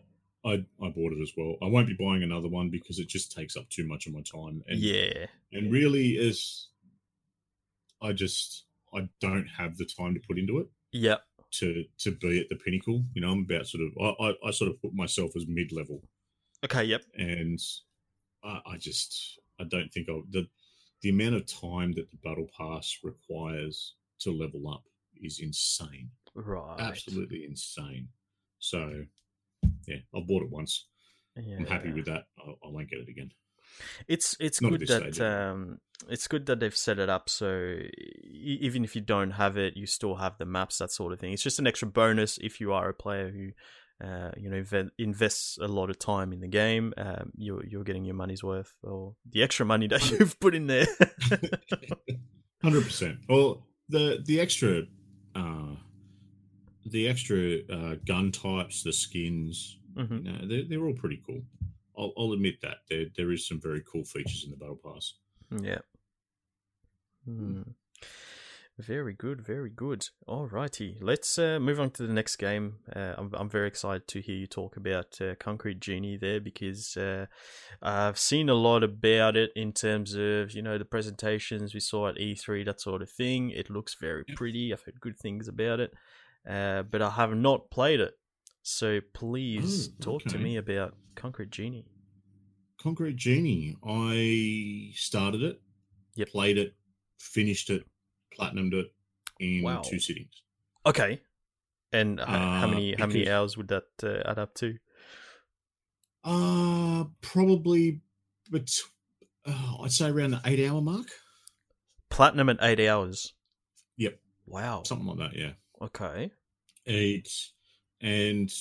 I I bought it as well. I won't be buying another one because it just takes up too much of my time. And Yeah. and really is, I just I don't have the time to put into it Yep. to to be at the pinnacle. You know, I'm about sort of I I, I sort of put myself as mid level, Okay. Yep. and I, I just I don't think I the the amount of time that the battle pass requires to level up is insane. Right. absolutely insane. So, yeah, I've bought it once. Yeah. I'm happy with that. I, I won't get it again. It's it's Not good that stage, um it's good that they've set it up so even if you don't have it, you still have the maps, that sort of thing. It's just an extra bonus if you are a player who, uh, you know, inve- invests a lot of time in the game. Um, you're you're getting your money's worth or the extra money that you've put in there. Hundred percent. Well, the the extra, uh, the extra uh, gun types, the skins, hmm you know, they're they're all pretty cool. I'll, I'll admit that there there is some very cool features in the battle pass. Yeah. Hmm. Very good, very good. Alrighty, let's uh, move on to the next game. Uh, I'm I'm very excited to hear you talk about uh, Concrete Genie there because uh, I've seen a lot about it in terms of you know the presentations we saw at E3, that sort of thing. It looks very pretty. I've heard good things about it, uh, but I have not played it. So please Oh, talk to me about Concrete Genie. Concrete Genie. I started it, Yep. played it, finished it, platinumed it in Wow. two sittings. Okay. And h- how Uh, many how many hours would that uh, add up to? Uh probably, but uh, I'd say around the eight hour mark, Platinum at eight hours. Yep. Wow. something like that. Yeah, Okay. eight, and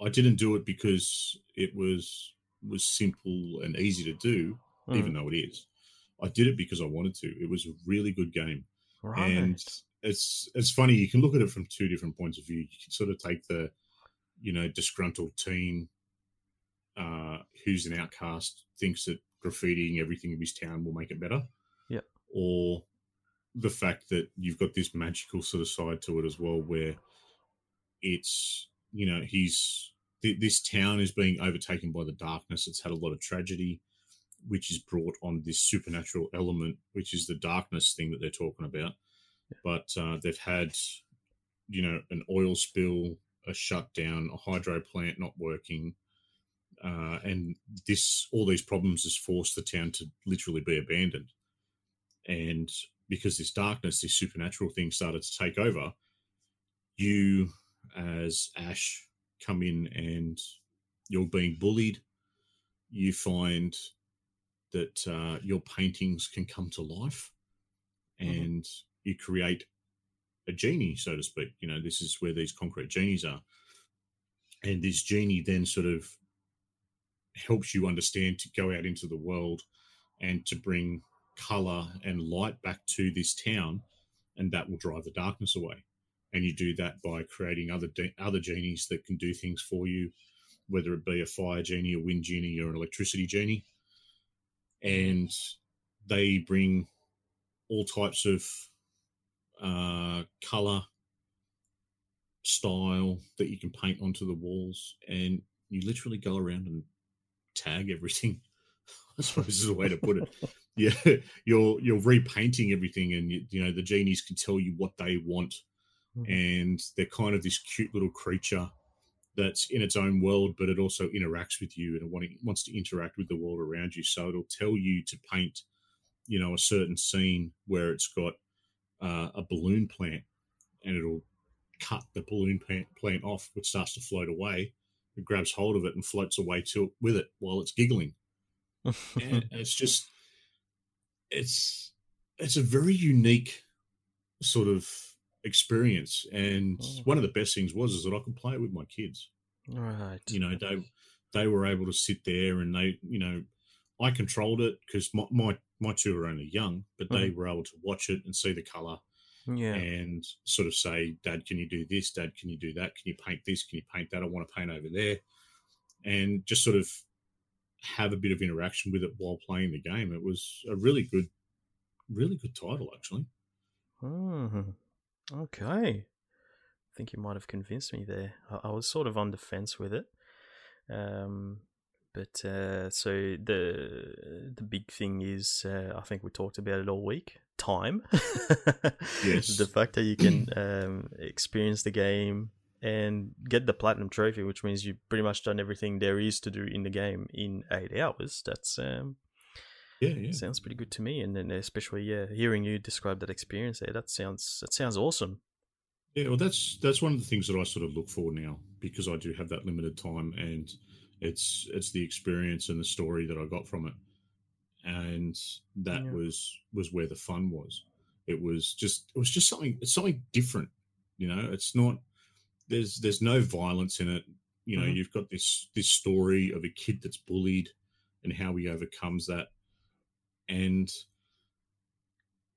I didn't do it because it was was simple and easy to do, Mm, even though it is. I did it because I wanted to. It was a really good game, right. and it's it's funny. You can look at it from two different points of view. You can sort of take the, you know, disgruntled teen, uh, who's an outcast, thinks that graffitiing everything in his town will make it better. Yep. Or the fact that you've got this magical sort of side to it as well, where it's you know he's th- this town is being overtaken by the darkness. It's had a lot of tragedy, which is brought on this supernatural element, which is the darkness thing that they're talking about. But uh, they've had, you know, an oil spill, a shutdown, a hydro plant not working, uh, and this all these problems has forced the town to literally be abandoned. And because this darkness, this supernatural thing started to take over, you as Ash come in and you're being bullied. You find that uh, your paintings can come to life, Mhm. and you create a genie, so to speak. You know, this is where these concrete genies are, and this genie then sort of helps you understand to go out into the world and to bring color and light back to this town, and that will drive the darkness away. And you do that by creating other de- other genies that can do things for you, whether it be a fire genie, a wind genie, or an electricity genie. And they bring all types of uh, color, style that you can paint onto the walls, and you literally go around and tag everything. I suppose is a way to put it. Yeah, you're you're repainting everything, and you, you know the genies can tell you what they want, Mhm. and they're kind of this cute little creature that's in its own world, but it also interacts with you and it wants to interact with the world around you. So it'll tell you to paint, you know, a certain scene where it's got uh, a balloon plant, and it'll cut the balloon plant, plant off, which starts to float away. It grabs hold of it and floats away to with it while it's giggling. And it's just, it's it's a very unique sort of experience. And Oh. one of the best things was is that I could play it with my kids right. you know they they were able to sit there and they you know I controlled it because my, my my two are only young, but they Mm-hmm. were able to watch it and see the color Yeah. and sort of say, "Dad, can you do this? Dad, can you do that? Can you paint this? Can you paint that? I want to paint over there," and just sort of have a bit of interaction with it while playing the game. It was a really good, really good title actually. Hmm. Okay. I think you might have convinced me there. I, I was sort of on the fence with it. Um, but uh, so the the big thing is, uh, I think we talked about it all week. Time. Yes. The fact that you can um, experience the game and get the platinum trophy, which means you pretty much done everything there is to do in the game in eight hours. That's um, Yeah, yeah. sounds pretty good to me. And then especially yeah, hearing you describe that experience there, that sounds that sounds awesome. Yeah, well, that's that's one of the things that I sort of look for now because I do have that limited time, and it's it's the experience and the story that I got from it, and that Yeah. was was where the fun was. It was just it was just something it's something different, you know. It's not there's there's no violence in it. You know, Mhm. you've got this this story of a kid that's bullied and how he overcomes that, and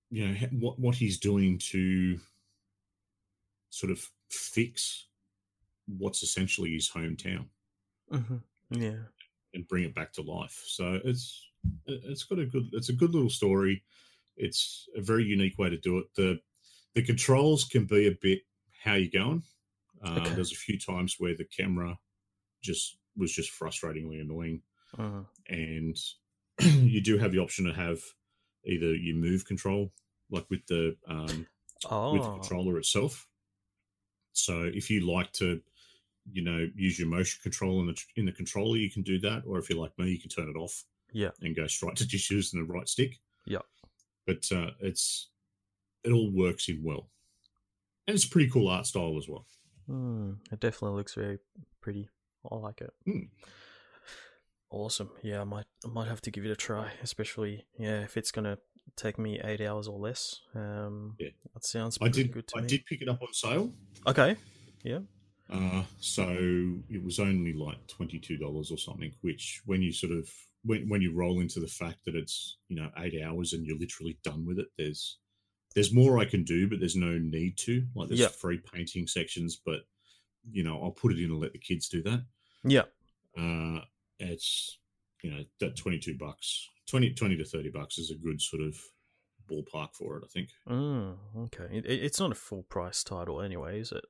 you know what what he's doing to sort of fix what's essentially his hometown Mm-hmm. Yeah. and bring it back to life. So it's it's got a good it's a good little story. It's a very unique way to do it. The the controls can be a bit how you going. Uh, Okay. There's a few times where the camera just was just frustratingly annoying, Uh, and you do have the option to have either you move control like with the um, oh. with the controller itself. So if you like to, you know, use your motion control in the in the controller, you can do that. Or if you're like me, you can turn it off. Yeah. And go straight to just using the right stick. Yeah. But uh, it's it all works in well, and it's a pretty cool art style as well. Mm, it definitely looks very pretty. I like it. Hmm. Awesome. Yeah, I might I might have to give it a try, especially yeah, if it's gonna take me eight hours or less. Um Yeah. that sounds I did good to me. I me. did pick it up on sale. Okay. Yeah. Uh, so it was only like twenty two dollars or something. Which, when you sort of when when you roll into the fact that it's you know eight hours and you're literally done with it, there's there's more I can do, but there's no need to. Like there's Yeah. free painting sections, but you know I'll put it in and let the kids do that. Yeah. Uh, it's you know that twenty two bucks, 20, 20 to thirty bucks is a good sort of ballpark for it. I think. Mm, okay. It, it- it's not a full price title anyway, is it?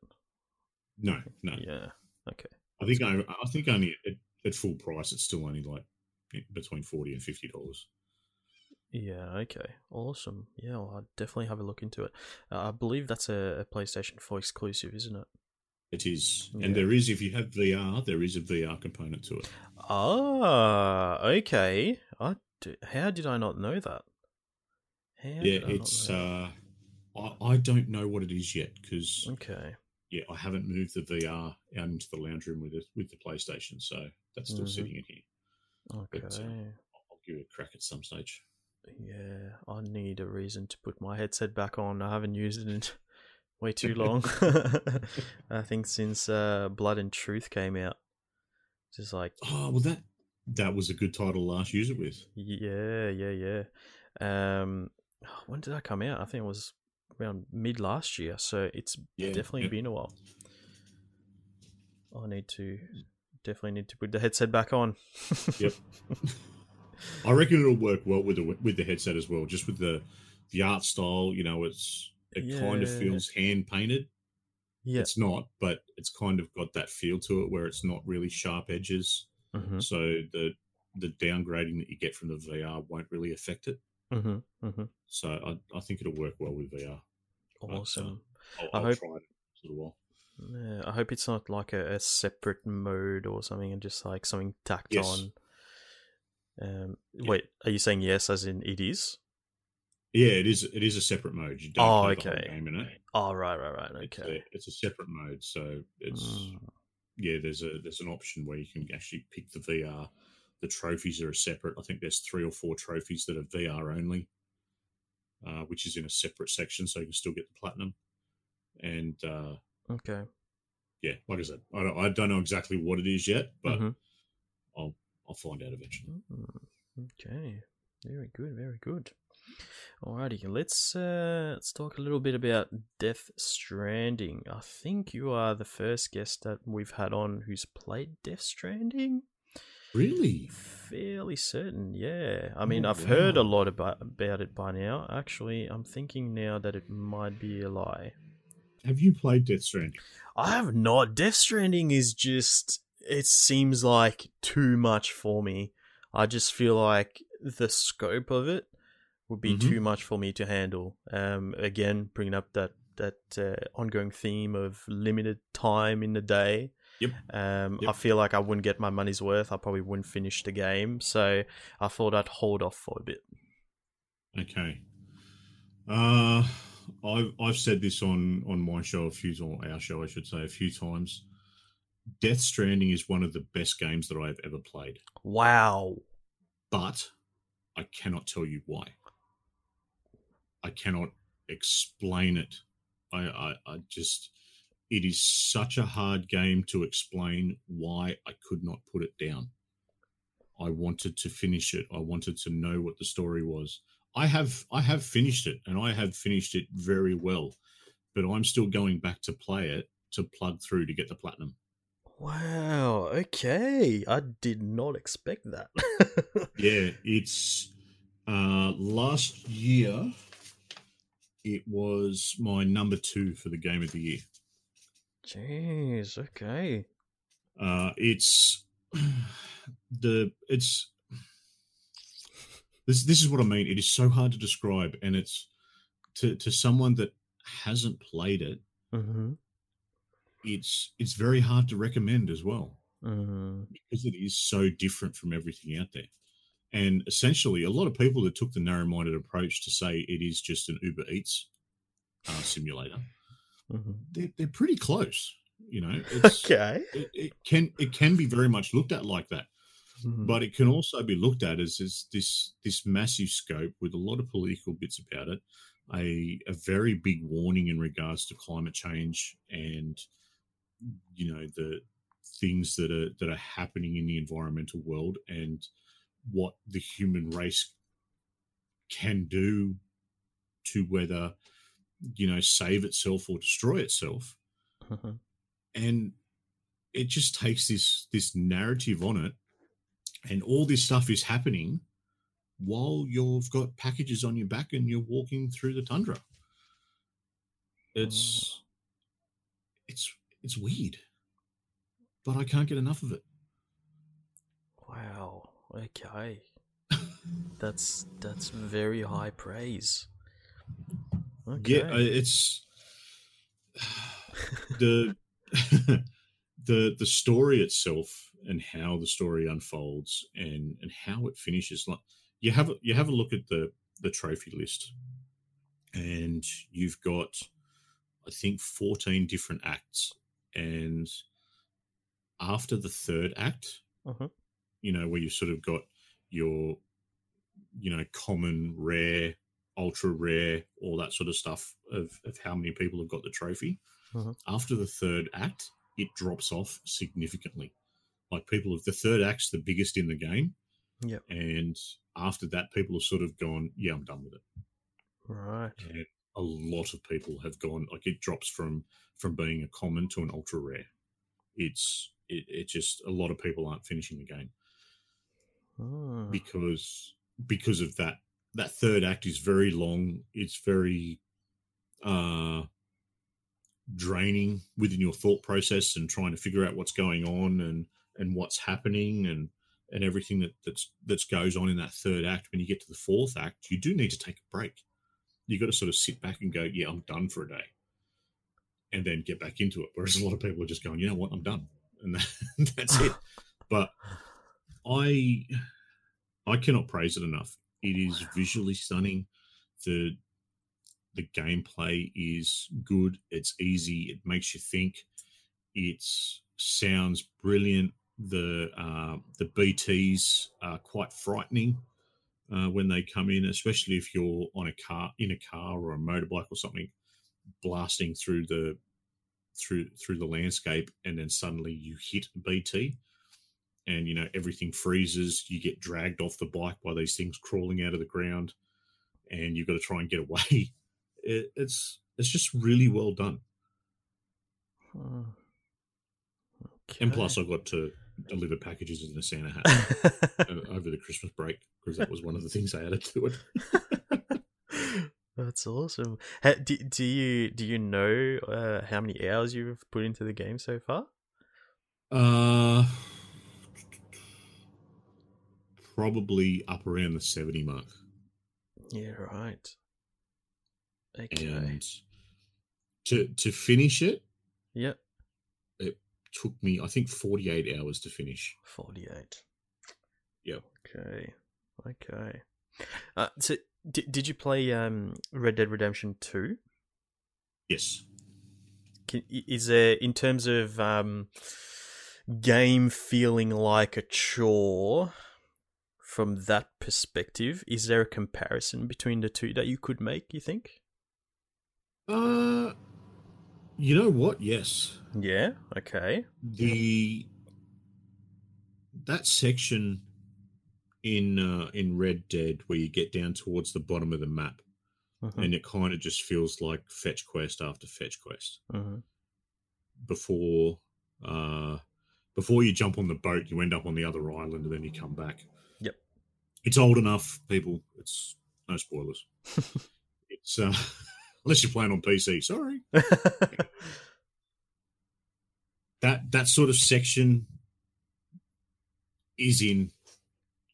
No, no. Yeah. Okay. I think I, I think only at, at full price, it's still only like between forty and fifty dollars. Yeah, okay. Awesome. Yeah, well, I'll definitely have a look into it. Uh, I believe that's a, a PlayStation 4 exclusive, isn't it? It is, Yeah. and there is if you have VR, there is a VR component to it. Ah, okay. I d- how did I not know that? How yeah, did I not it's. uh I, I don't know what it is yet because okay. yeah, I haven't moved the VR out into the lounge room with it with the PlayStation, so that's still Mhm. sitting in here. Okay. But, uh, I'll give it a crack at some stage. yeah, I need a reason to put my headset back on. I haven't used it in way too long. I think since uh, Blood and Truth came out. Just like Oh well, that that was a good title last use it with. Yeah, yeah, yeah. Um, when did that come out? I think it was around mid last year, so it's Yeah, definitely yeah. been a while. I need to definitely need to put the headset back on. Yep. I reckon it'll work well with the with the headset as well, just with the the art style. You know, it's it kind of Yeah. feels hand painted. yeah. It's not, but it's kind of got that feel to it where it's not really sharp edges. Mhm. So the the downgrading that you get from the VR won't really affect it. Mhm. Mhm. So I, I think it'll work well with VR. But, uh, Awesome. I'll, I I'll hope- try it in a while. Yeah, I hope it's not like a, a separate mode or something, and just like something tacked Yes. on. Um, Yeah. wait, are you saying yes, as in it is? Yeah, it is. It is a separate mode. You don't Oh, play the whole okay. game in it. Oh, right, right, right. It's Okay. a, it's a separate mode, so it's Mm. yeah. There's a there's an option where you can actually pick the VR. The trophies are separate. I think there's three or four trophies that are VR only, uh, which is in a separate section, so you can still get the platinum. And uh, Okay. yeah, like I said, I don't, I don't know exactly what it is yet, but Mhm. I'll I'll find out eventually. Mm, Okay, very good, very good. Alrighty, let's uh, let's talk a little bit about Death Stranding. I think you are the first guest that we've had on who's played Death Stranding. Really? Fairly certain, yeah. I mean, Oh, I've heard a lot about about it by now. Actually, I'm thinking now that it might be a lie. Have you played Death Stranding? I have not. Death Stranding is just. It seems like too much for me. I just feel like the scope of it would be Mhm. too much for me to handle. Um, again, bringing up that that uh, ongoing theme of limited time in the day. Yep. Um, I feel like I wouldn't get my money's worth. I probably wouldn't finish the game. So I thought I'd hold off for a bit. Okay. Uh, I've I've said this on on my show a few or our show I should say a few times. Death Stranding is one of the best games that I've ever played, Wow. but I cannot tell you why. I cannot explain it. I, I, I just it is such a hard game to explain why I could not put it down. I wanted to finish it. I wanted to know what the story was. I have I have finished it and I have finished it very well, but I'm still going back to play it to plug through to get the platinum. Wow. Okay. I did not expect that. Yeah, it's uh last year it was my number 2 for the game of the year. Jeez. Okay. Uh it's the it's this this is what I mean. It is so hard to describe and it's to to someone that hasn't played it Mm-hmm. it's it's very hard to recommend as well Mm-hmm. because it is so different from everything out there. And essentially, a lot of people that took the narrow-minded approach to say it is just an Uber Eats uh, simulator, Mm-hmm. they're, they're pretty close. You know, it's, Okay. it, it can it can be very much looked at like that, Mhm. but it can also be looked at as, as this this massive scope with a lot of political bits about it, a a very big warning in regards to climate change and you know the things that are that are happening in the environmental world and what the human race can do to whether you know save itself or destroy itself Mhm. and it just takes this this narrative on it and all this stuff is happening while you've got packages on your back and you're walking through the tundra it's it's it's weird but i can't get enough of it Wow. Okay. That's that's very high praise. Okay. yeah it's the the the story itself and how the story unfolds and and how it finishes like you have a, you have a look at the the trophy list and you've got i think 14 different acts and after the third act Mhm. You know where you sort of got your you know common rare ultra rare all that sort of stuff of, of how many people have got the trophy Mhm. after the third act it drops off significantly like people of the third act's the biggest in the game Yep. and after that people have sort of gone yeah i'm done with it Right. and a lot of people have gone like it drops from from being a common to an ultra rare it's it, it just a lot of people aren't finishing the game Hmm. because because of that that third act is very long it's very uh draining within your thought process and trying to figure out what's going on and and what's happening and and everything that that's that goes on in that third act. When you get to the fourth act you do need to take a break. You got to sort of sit back and go yeah i'm done for a day and then get back into it whereas a lot of people are just going you know what? I'm done and that, that's it. But i i cannot praise it enough. It is visually stunning. The the gameplay is good. It's easy. It makes you think. It sounds brilliant. The uh, the bts are quite frightening uh, when they come in especially if you're on a car in a car or a motorbike or something blasting through the through through the landscape and then suddenly you hit bt and you know everything freezes. You get dragged off the bike by these things crawling out of the ground, and you've got to try and get away. It, it's it's just really well done. Hmm. And plus, I got to deliver packages in the Santa hat over the Christmas break because that was one of the things I added to it. That's awesome. Do, do you do you know uh, how many hours you've put into the game so far? Uh, probably up around the seventy mark, Yeah, right. Okay. and to to finish it Yep. It took me I think forty eight hours to finish. Forty-eight. Yep. Okay. Okay. Uh, so, did did you play um, Red Dead Redemption Two? Yes. Can, is there in terms of um, game feeling like a chore from that perspective? Is there a comparison between the two that you could make? You think? Uh, you know what? Yes. Yeah. Okay. the that section in uh, in Red Dead where you get down towards the bottom of the map Mhm, and it kind of just feels like fetch quest after fetch quest mhm. before uh before you jump on the boat you end up on the other island and then you come back. It's old enough people. It's no spoilers. It's uh unless you're playing on pc sorry. That that sort of section is in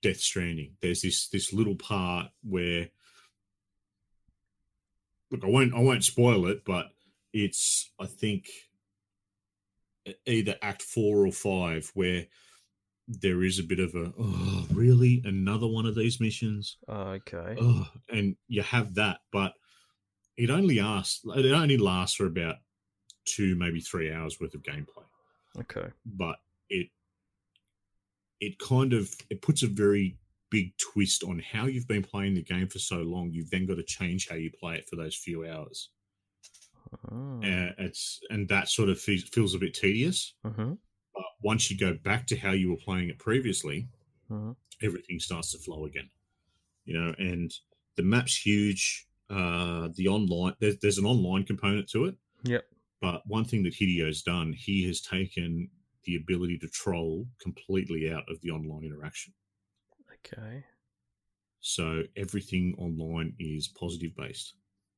Death Stranding. There's this this little part where look, I won't I won't spoil it, but it's I think either Act Four or Five where there is a bit of a oh really? Another one of these missions? Okay. oh, and you have that, but it only lasts it only lasts for about two maybe three hours worth of gameplay. Okay. but it it kind of it puts a very big twist on how you've been playing the game for so long. You've then got to change how you play it for those few hours. Oh. uh, it's and that sort of feels, feels a bit tedious. Mhm, but once you go back to how you were playing it previously mhm. everything starts to flow again you know and the map's huge uh the online there's, there's an online component to it Yep. But one thing that Hideo's done, he has taken the ability to troll completely out of the online interaction. Okay. So everything online is positive based.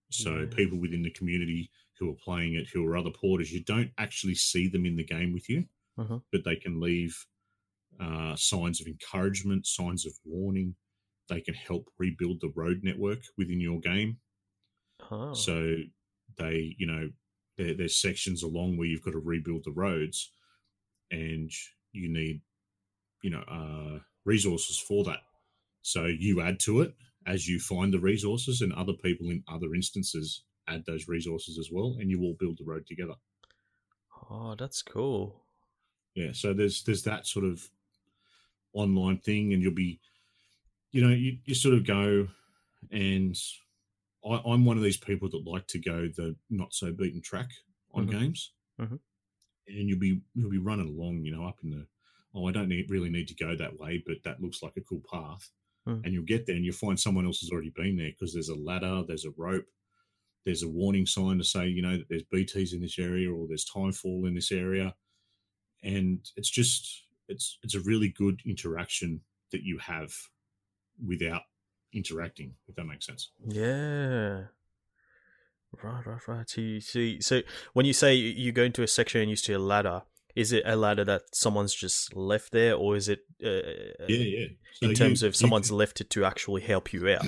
So Yeah. people within the community who are playing it, who are other porters, you don't actually see them in the game with you, Mhm. but they can leave uh, signs of encouragement, signs of warning. They can help rebuild the road network within your game. Oh. So they, you know, there, there's sections along where you've got to rebuild the roads, and you need, you know, uh, resources for that. So you add to it as you find the resources, and other people in other instances add those resources as well, and you all build the road together. oh, that's cool. Yeah. So there's there's that sort of online thing, and you'll be, you know, you, you sort of go, and I, I'm one of these people that like to go the not so beaten track on Mhm. games, Mhm. and you'll be you'll be running along, you know, up in the oh, I don't need, really need to go that way, but that looks like a cool path, Mm. and you'll get there and you'll find someone else has already been there because there's a ladder, there's a rope. There's a warning sign to say, you know, that there's BTs in this area or there's timefall in this area and it's just it's it's a really good interaction that you have without interacting if that makes sense Yeah. Right, right, right. So, you see, so when you say you go into a section and you see a ladder, is it a ladder that someone's just left there, or is it uh, yeah yeah So in you- terms of someone's can- left it to actually help you out?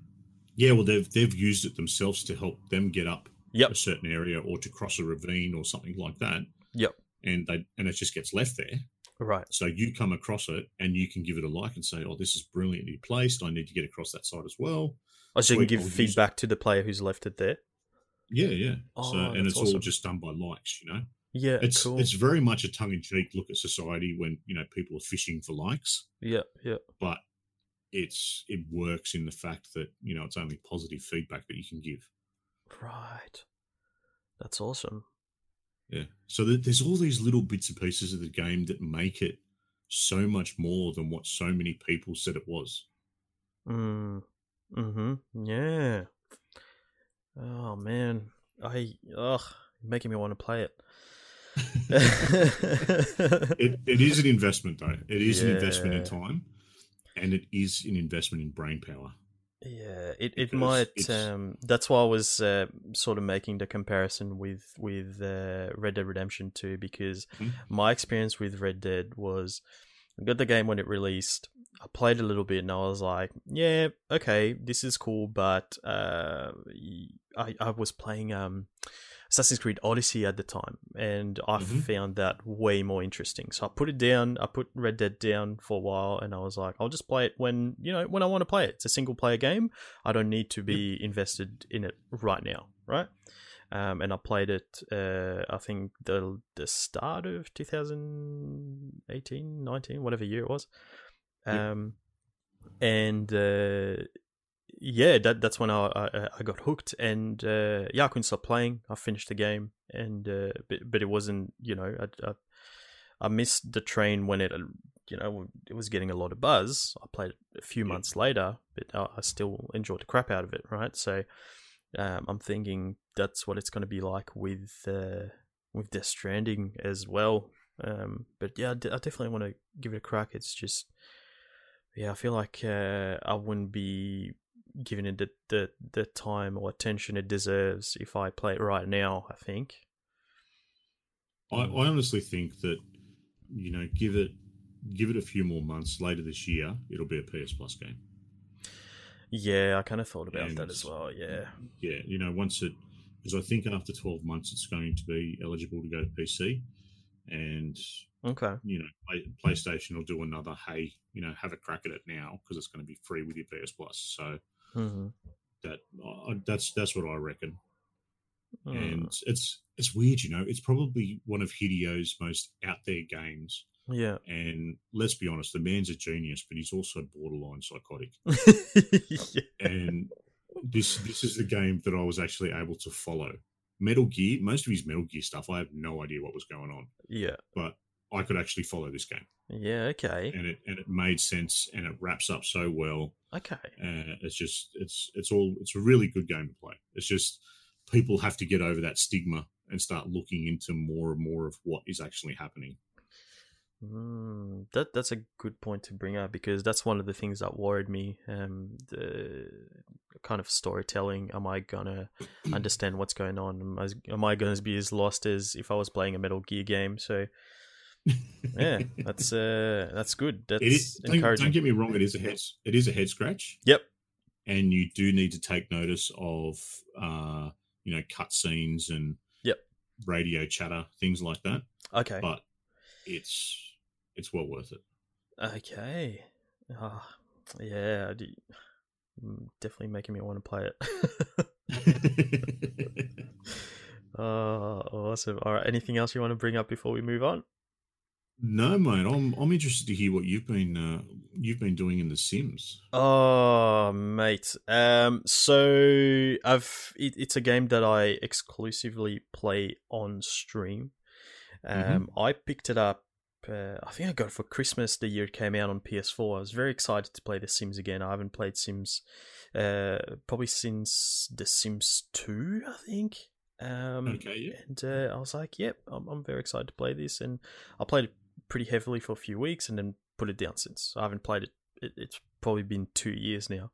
yeah well they've they've used it themselves to help them get up Yep. a certain area or to cross a ravine or something like that Yep. And they and it just gets left there Right. so you come across it and you can give it a like and say oh this is brilliantly placed i need to get across that side as well Oh, so you can give I'll feedback to the player who's left it there. yeah yeah Oh, so and it's awesome. all just done by likes you know Yeah. it's cool. it's very much a tongue-in-cheek look at society when you know people are fishing for likes Yeah. Yeah. but it's it works in the fact that you know it's only positive feedback that you can give Right. That's awesome. Yeah so there's all these little bits and pieces of the game that make it so much more than what so many people said it was. Mm. Mm-hmm. Yeah. Oh man. I ugh making me want to play it. it, it is an investment though. It is an investment in time and it is an investment in brain power. Yeah, it, it might. Um, that's why I was uh, sort of making the comparison with with uh, Red Dead Redemption Two because Mhm. my experience with Red Dead was I got the game when it released. I played a little bit and I was like, yeah, okay, this is cool, but uh, I I was playing um Assassin's Creed Odyssey at the time, and I Mhm. found that way more interesting. So I put it down. I put Red Dead down for a while, and I was like, I'll just play it when you know when I want to play it. It's a single player game. I don't need to be invested in it right now, right? Um, and I played it. Uh, I think the the start of 2018, 19, whatever year it was. Yeah. Um, and uh, yeah, that that's when I I, I got hooked, and uh, yeah, I couldn't stop playing. I finished the game, and uh, but but it wasn't you know I, I I missed the train when it you know it was getting a lot of buzz. I played it a few Yeah. months later, but I, I still enjoyed the crap out of it. Right, so um, I'm thinking that's what it's going to be like with uh, with Death Stranding as well. Um, but yeah, I d- I definitely want to give it a crack. It's just yeah, I feel like uh, I wouldn't be giving it the, the the time or attention it deserves if I play it right now. I think. I, I honestly think that you know, give it give it a few more months later this year, it'll be a PS Plus game. Yeah, I kind of thought about that as well. Yeah. Yeah, you know, once it because I think after twelve months it's going to be eligible to go to PC, and Okay. you know, Play, PlayStation will do another. Hey, you know, have a crack at it now because it's going to be free with your PS Plus. So hmm that uh, that's that's what I reckon. Hmm. And it's it's weird, you know. It's probably one of Hideo's most out there games. yeah. And let's be honest, the man's a genius, but he's also borderline psychotic. yeah. And this this is the game that I was actually able to follow. Metal Gear, most of his Metal Gear stuff, I have no idea what was going on, Yeah. but I could actually follow this game, Yeah. Okay. and it and it made sense, and it wraps up so well. Okay. Uh, it's just it's it's all it's a really good game to play. It's just people have to get over that stigma and start looking into more and more of what is actually happening. Mm, that that's a good point to bring up because that's one of the things that worried me. Um, the kind of storytelling. Am I gonna understand what's going on? Am I, am I gonna be as lost as if I was playing a Metal Gear game? So yeah, that's uh, that's good. That's it is. Don't, encouraging. don't get me wrong. It is a head. It is a head scratch. Yep. And you do need to take notice of, uh, you know, cutscenes and Yep. radio chatter, things like that. Okay. But it's it's well worth it. Okay. Ah, yeah. I do- mm, Definitely making me want to play it. oh, awesome. All right. Anything else you want to bring up before we move on? No, mate. I'm I'm interested to hear what you've been uh, you've been doing in The Sims. Oh, mate. Um, so I've it, it's a game that I exclusively play on stream. Um, Mhm. I picked it up. Uh, I think I got it for Christmas the year it came out on PS4. I was very excited to play The Sims again. I haven't played Sims uh, probably since The Sims Two, I think. Um, Okay, yeah. and uh, I was like, "Yep, I'm, I'm very excited to play this." And I played it pretty heavily for a few weeks, and then put it down since. I haven't played it. it it's probably been two years now.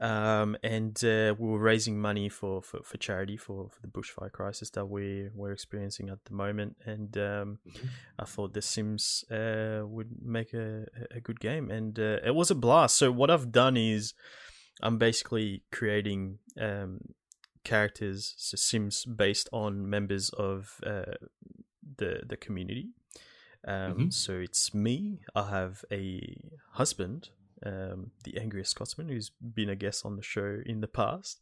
Um, and uh, we were raising money for, for, for charity for, for the bushfire crisis that we we're experiencing at the moment. And um, Mhm. I thought The Sims uh, would make a, a good game, and uh, it was a blast. So what I've done is I'm basically creating um, characters, so Sims based on members of uh, the the community. Um, Mhm. So it's me. I have a husband, um, the angriest Scotsman, who's been a guest on the show in the past.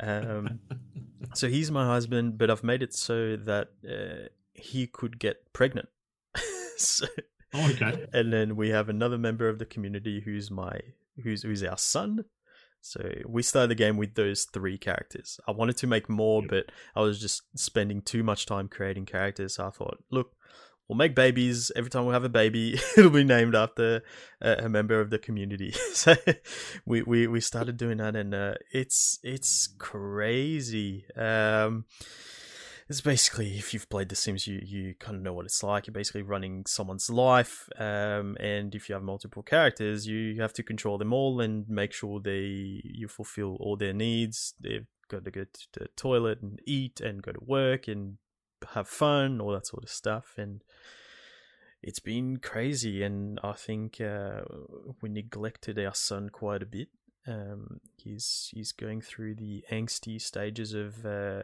Um, so he's my husband, but I've made it so that uh, he could get pregnant. so, Oh, okay. and then we have another member of the community who's my who's who's our son. So we started the game with those three characters. I wanted to make more, Yep. but I was just spending too much time creating characters. So I thought, look, we'll make babies. Every time we have a baby, it'll be named after a, a member of the community. so we, we we started doing that, and uh, it's it's crazy. Um, it's basically if you've played The Sims, you you kind of know what it's like. You're basically running someone's life, um, and if you have multiple characters, you have to control them all and make sure they you fulfill all their needs. They've got to go to the toilet and eat and go to work and have fun, all that sort of stuff, and it's been crazy. And I think uh, we neglected our son quite a bit. Um, he's he's going through the angsty stages of uh,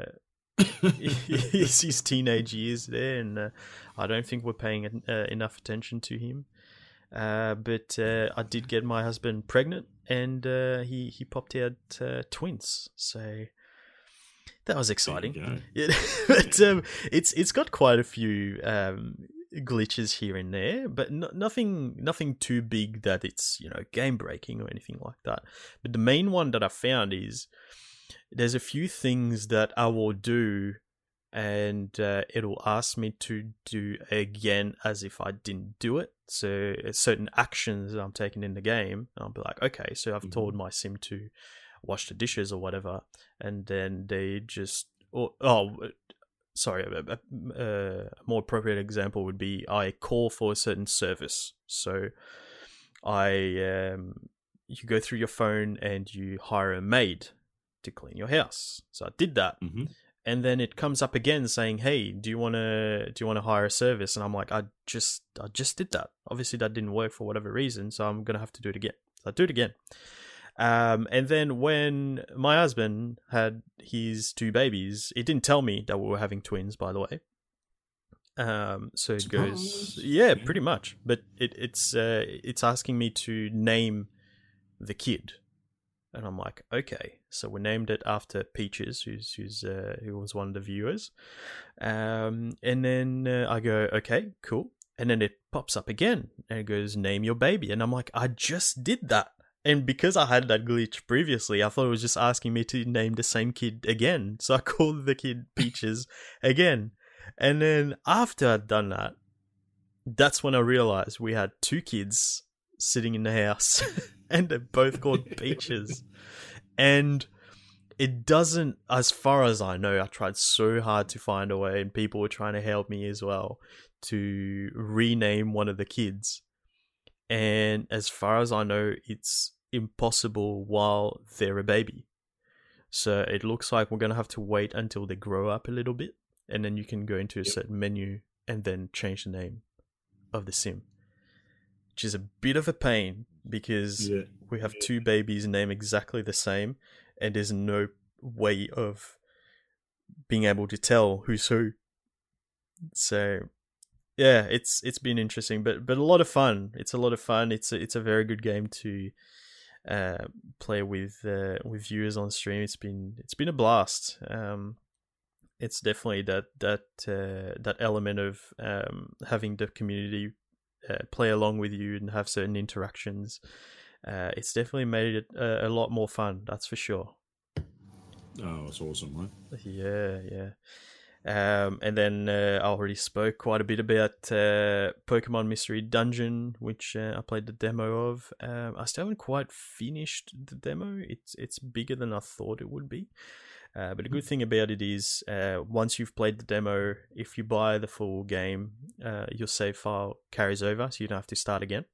his, his teenage years there, and uh, I don't think we're paying uh, enough attention to him. Uh, but uh, I did get my husband pregnant, and uh, he he popped out uh, twins, so that was exciting. Yeah, but um, it's it's got quite a few um, glitches here and there, but no, nothing nothing too big that it's you know game breaking or anything like that. But the main one that I found is there's a few things that I will do and uh, it'll ask me to do again as if I didn't do it. So uh, certain actions that I'm taking in the game, I'll be like, okay, so I've mm-hmm. told my sim to wash the dishes or whatever, and then they just oh, oh sorry, a, a, a, more appropriate example would be I call for a certain service. So I um, you go through your phone and you hire a maid to clean your house. So I did that. Mm-hmm. And then it comes up again saying, "Hey, do you want to do you want to hire a service?" And I'm like, "I just I just did that. Obviously that didn't work for whatever reason, so I'm going to have to do it again." So I do it again. Um, and then when my husband had his two babies, it didn't tell me that we were having twins, by the way. Um, so it goes, yeah, pretty much. But it, it's uh, it's asking me to name the kid. And I'm like, okay. So we named it after Peaches, who's who's uh, who was one of the viewers. Um, and then uh, I go, okay, cool. And then it pops up again, and it goes, name your baby. And I'm like, I just did that. And because I had that glitch previously, I thought it was just asking me to name the same kid again. So I called the kid Peaches again. And then after I'd done that, that's when I realized we had two kids sitting in the house. and they're both called Peaches. and it doesn't, as far as I know, I tried so hard to find a way, and people were trying to help me as well to rename one of the kids. And as far as I know, it's impossible while they're a baby. So it looks like we're going to have to wait until they grow up a little bit, and then you can go into a certain menu and then change the name of the sim, which is a bit of a pain because yeah. we have two babies named exactly the same, and there's no way of being able to tell who's who. So, yeah, it's it's been interesting, but but a lot of fun. It's a lot of fun. It's a, it's a very good game to uh, play with uh, with viewers on stream. It's been it's been a blast. Um, it's definitely that that uh, that element of um, having the community uh, play along with you and have certain interactions. Uh, it's definitely made it a, a, lot more fun. That's for sure. Oh, it's awesome, man. Yeah, yeah. Um, and then uh, I already spoke quite a bit about uh, Pokemon Mystery Dungeon, which uh, I played the demo of. Um, I still haven't quite finished the demo. It's it's bigger than I thought it would be. Uh, but a good thing about it is, uh, once you've played the demo, if you buy the full game, uh, your save file carries over, so you don't have to start again.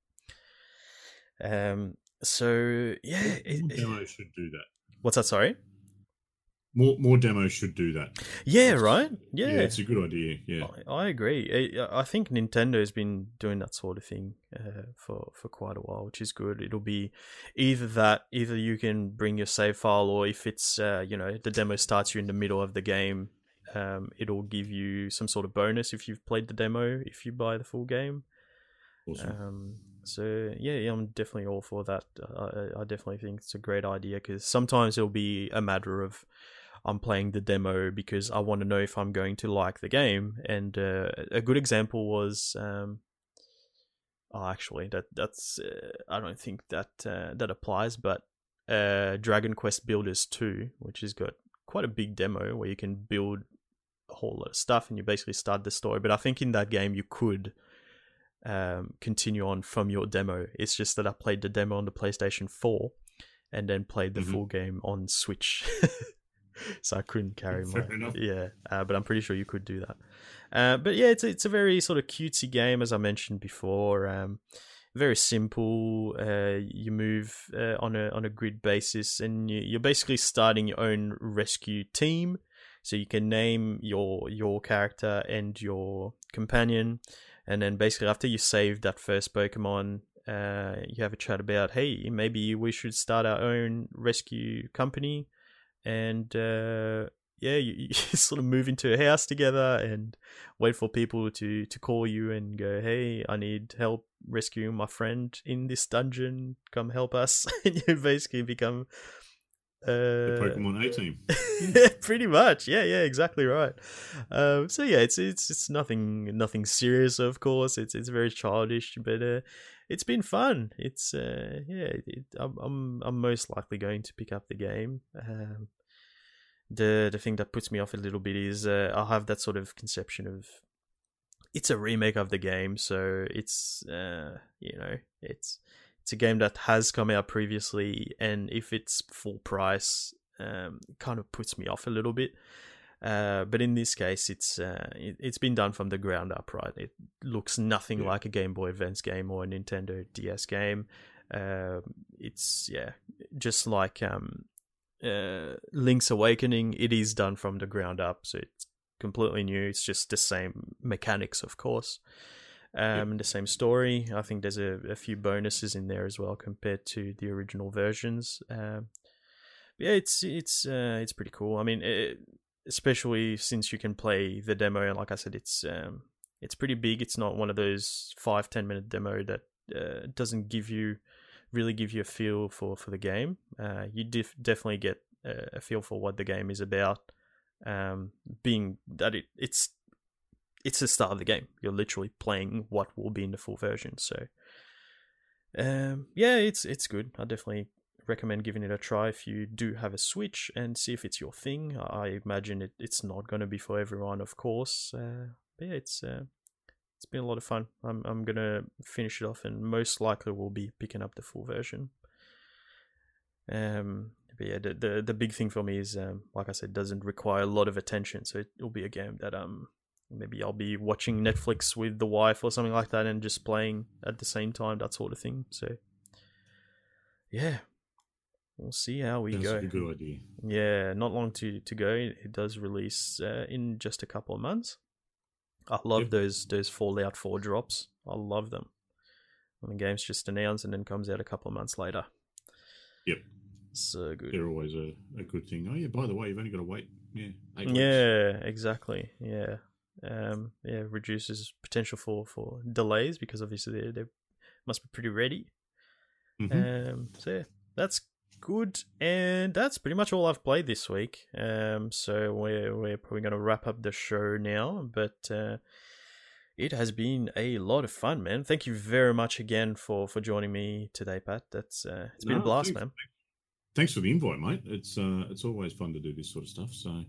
Um. So yeah, it, demo should do that. What's that? Sorry. More more demos should do that. Yeah, right. Yeah, yeah it's a good idea. Yeah, I, I agree. I, I, think Nintendo's been doing that sort of thing uh, for for quite a while, which is good. It'll be either that, either you can bring your save file, or if it's uh, you know the demo starts you in the middle of the game, um, it'll give you some sort of bonus if you've played the demo if you buy the full game. Awesome. Um, so yeah, yeah, I'm definitely all for that. I, I definitely think it's a great idea because sometimes it'll be a matter of I'm playing the demo because I want to know if I'm going to like the game. And uh, a good example was, um, oh, actually, that that's uh, I don't think that uh, that applies, but uh, Dragon Quest Builders Two, which has got quite a big demo where you can build a whole lot of stuff, and you basically start the story. But I think in that game you could um, continue on from your demo. It's just that I played the demo on the PlayStation 4 and then played the Mhm. full game on Switch. so I couldn't carry my enough. yeah, uh, but I'm pretty sure you could do that. Uh, but yeah, it's a, it's a very sort of cutesy game as I mentioned before. Um, very simple. Uh, you move uh, on a on a grid basis, and you, you're basically starting your own rescue team. So you can name your your character and your companion, and then basically after you save that first Pokemon, uh, you have a chat about, hey, maybe we should start our own rescue company, and uh, yeah, you, you sort of move into a house together and wait for people to to call you and go, hey, I need help rescuing my friend in this dungeon. Come help us, and you basically become. The Uh, Pokemon A team. yeah, pretty much. Yeah, yeah, exactly right. Um, so yeah, it's it's it's nothing nothing serious, of course. It's it's very childish, but uh, it's been fun. It's uh, yeah, it, I'm I'm I'm most likely going to pick up the game. Um, the the thing that puts me off a little bit is uh, I have that sort of conception of it's a remake of the game, so it's uh, you know it's it's a game that has come out previously, and if it's full price, um, kind of puts me off a little bit. Uh, but in this case, it's uh, it, it's been done from the ground up, right? It looks nothing Yeah. like a Game Boy Advance game or a Nintendo DS game. Um it's yeah, just like um, uh, Link's Awakening. It is done from the ground up, so it's completely new. It's just the same mechanics, of course um, the same story. I think there's a, a few bonuses in there as well compared to the original versions. Um, but yeah, it's it's uh, it's pretty cool. I mean, it, especially since you can play the demo, and like I said, it's um, it's pretty big. It's not one of those five ten minute demo that uh, doesn't give you really give you a feel for for the game. Uh, you def- definitely get a, feel for what the game is about. Um, being that it, it's it's the start of the game. You're literally playing what will be in the full version. So, um, yeah, it's it's good. I definitely recommend giving it a try if you do have a Switch and see if it's your thing. I imagine it, it's not going to be for everyone, of course. Uh, but yeah, it's uh, it's been a lot of fun. I'm I'm gonna finish it off and most likely will be picking up the full version. Um, but yeah, the the, the big thing for me is um, like I said, doesn't require a lot of attention, so it will be a game that um maybe I'll be watching Netflix with the wife or something like that and just playing at the same time, that sort of thing. So yeah, we'll see how we That's go. a good idea. Yeah, not long to to go. It does release uh, in just a couple of months. I love Yep. those those Fallout Four drops. I love them when the game's just announced and then comes out a couple of months later. Yep. So good. They're always a, a good thing. Oh yeah, by the way, you've only got to wait. Yeah. eight weeks. Yeah, exactly. Yeah, um, yeah, reduces potential for for delays because obviously they they must be pretty ready. Mhm. Um, so yeah, that's good, and that's pretty much all I've played this week. Um, so we're we're probably gonna wrap up the show now, but uh, it has been a lot of fun, man. Thank you very much again for for joining me today, Pat. That's uh, it's been a blast, thanks. man. Thanks for the invite, mate. It's uh, it's always fun to do this sort of stuff. So I'm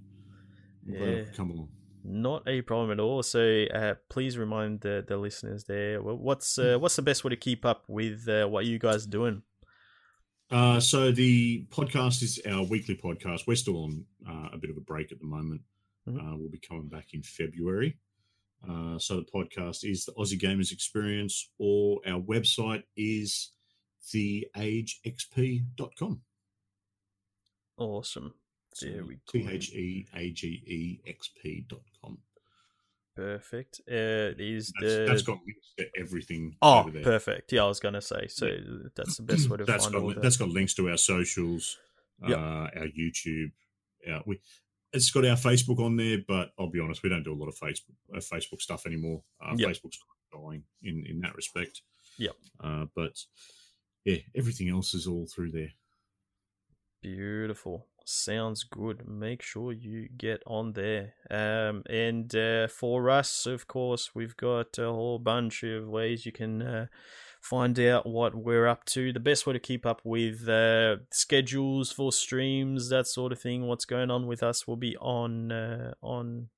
Yeah. Come along. Not a problem at all. So uh, please remind the, the listeners there. wh- What's uh, what's the best way to keep up with uh, what you guys are doing? Uh, so the podcast is our weekly podcast. We're still on uh, a bit of a break at the moment. Mhm. Uh, we'll be coming back in February. Uh, so the podcast is the Aussie Gamers Experience, or our website is theagexp.com. Awesome. There we T go. H E A G E X P dot com. Perfect. Uh, is That's, the that's got links to everything oh over there. perfect. Yeah, I was gonna say. So that's the best way to That's find got all that. that's got links to our socials, Yep. uh, our YouTube. Our, we, it's got our Facebook on there, but I'll be honest, we don't do a lot of Facebook uh, Facebook stuff anymore. Uh, Yep. Facebook's dying in in that respect. Yep. Uh, but yeah, everything else is all through there. Beautiful. Sounds good. Make sure you get on there. Um, and uh, for us, of course, we've got a whole bunch of ways you can uh, find out what we're up to. The best way to keep up with uh, schedules for streams, that sort of thing, what's going on with us, will be on uh, on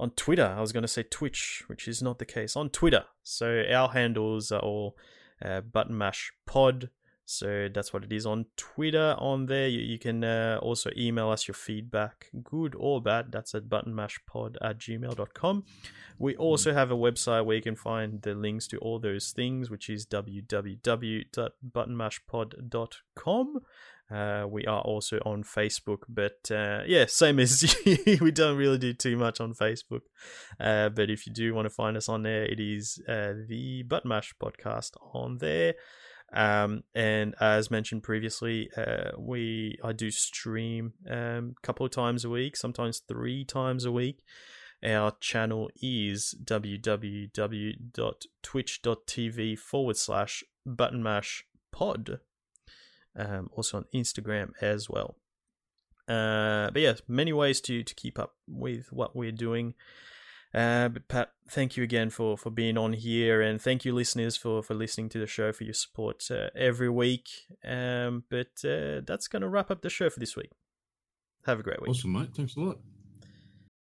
on Twitter. I was going to say Twitch, which is not the case. On Twitter. So our handles are all uh, Button Mash Pod. So that's what it is on Twitter. On there, you, you can uh, also email us your feedback, good or bad. That's at buttonmashpod at gmail.com. We also have a website where you can find the links to all those things, which is www.buttonmashpod.com. Uh, we are also on Facebook, but uh, yeah, same as we don't really do too much on Facebook. Uh, but if you do want to find us on there, it is uh, the Button Mash podcast on there. Um, and as mentioned previously, uh, we I do stream um, a couple of times a week, sometimes three times a week. Our channel is www.twitch.tv forward slash button mash pod. Um, also on Instagram as well. Uh, but yeah, many ways to, to keep up with what we're doing. Uh, but Pat, thank you again for, for being on here, and thank you, listeners, for, for listening to the show, for your support uh, every week. Um, but uh, that's going to wrap up the show for this week. Have a great week. Awesome, mate. Thanks a lot.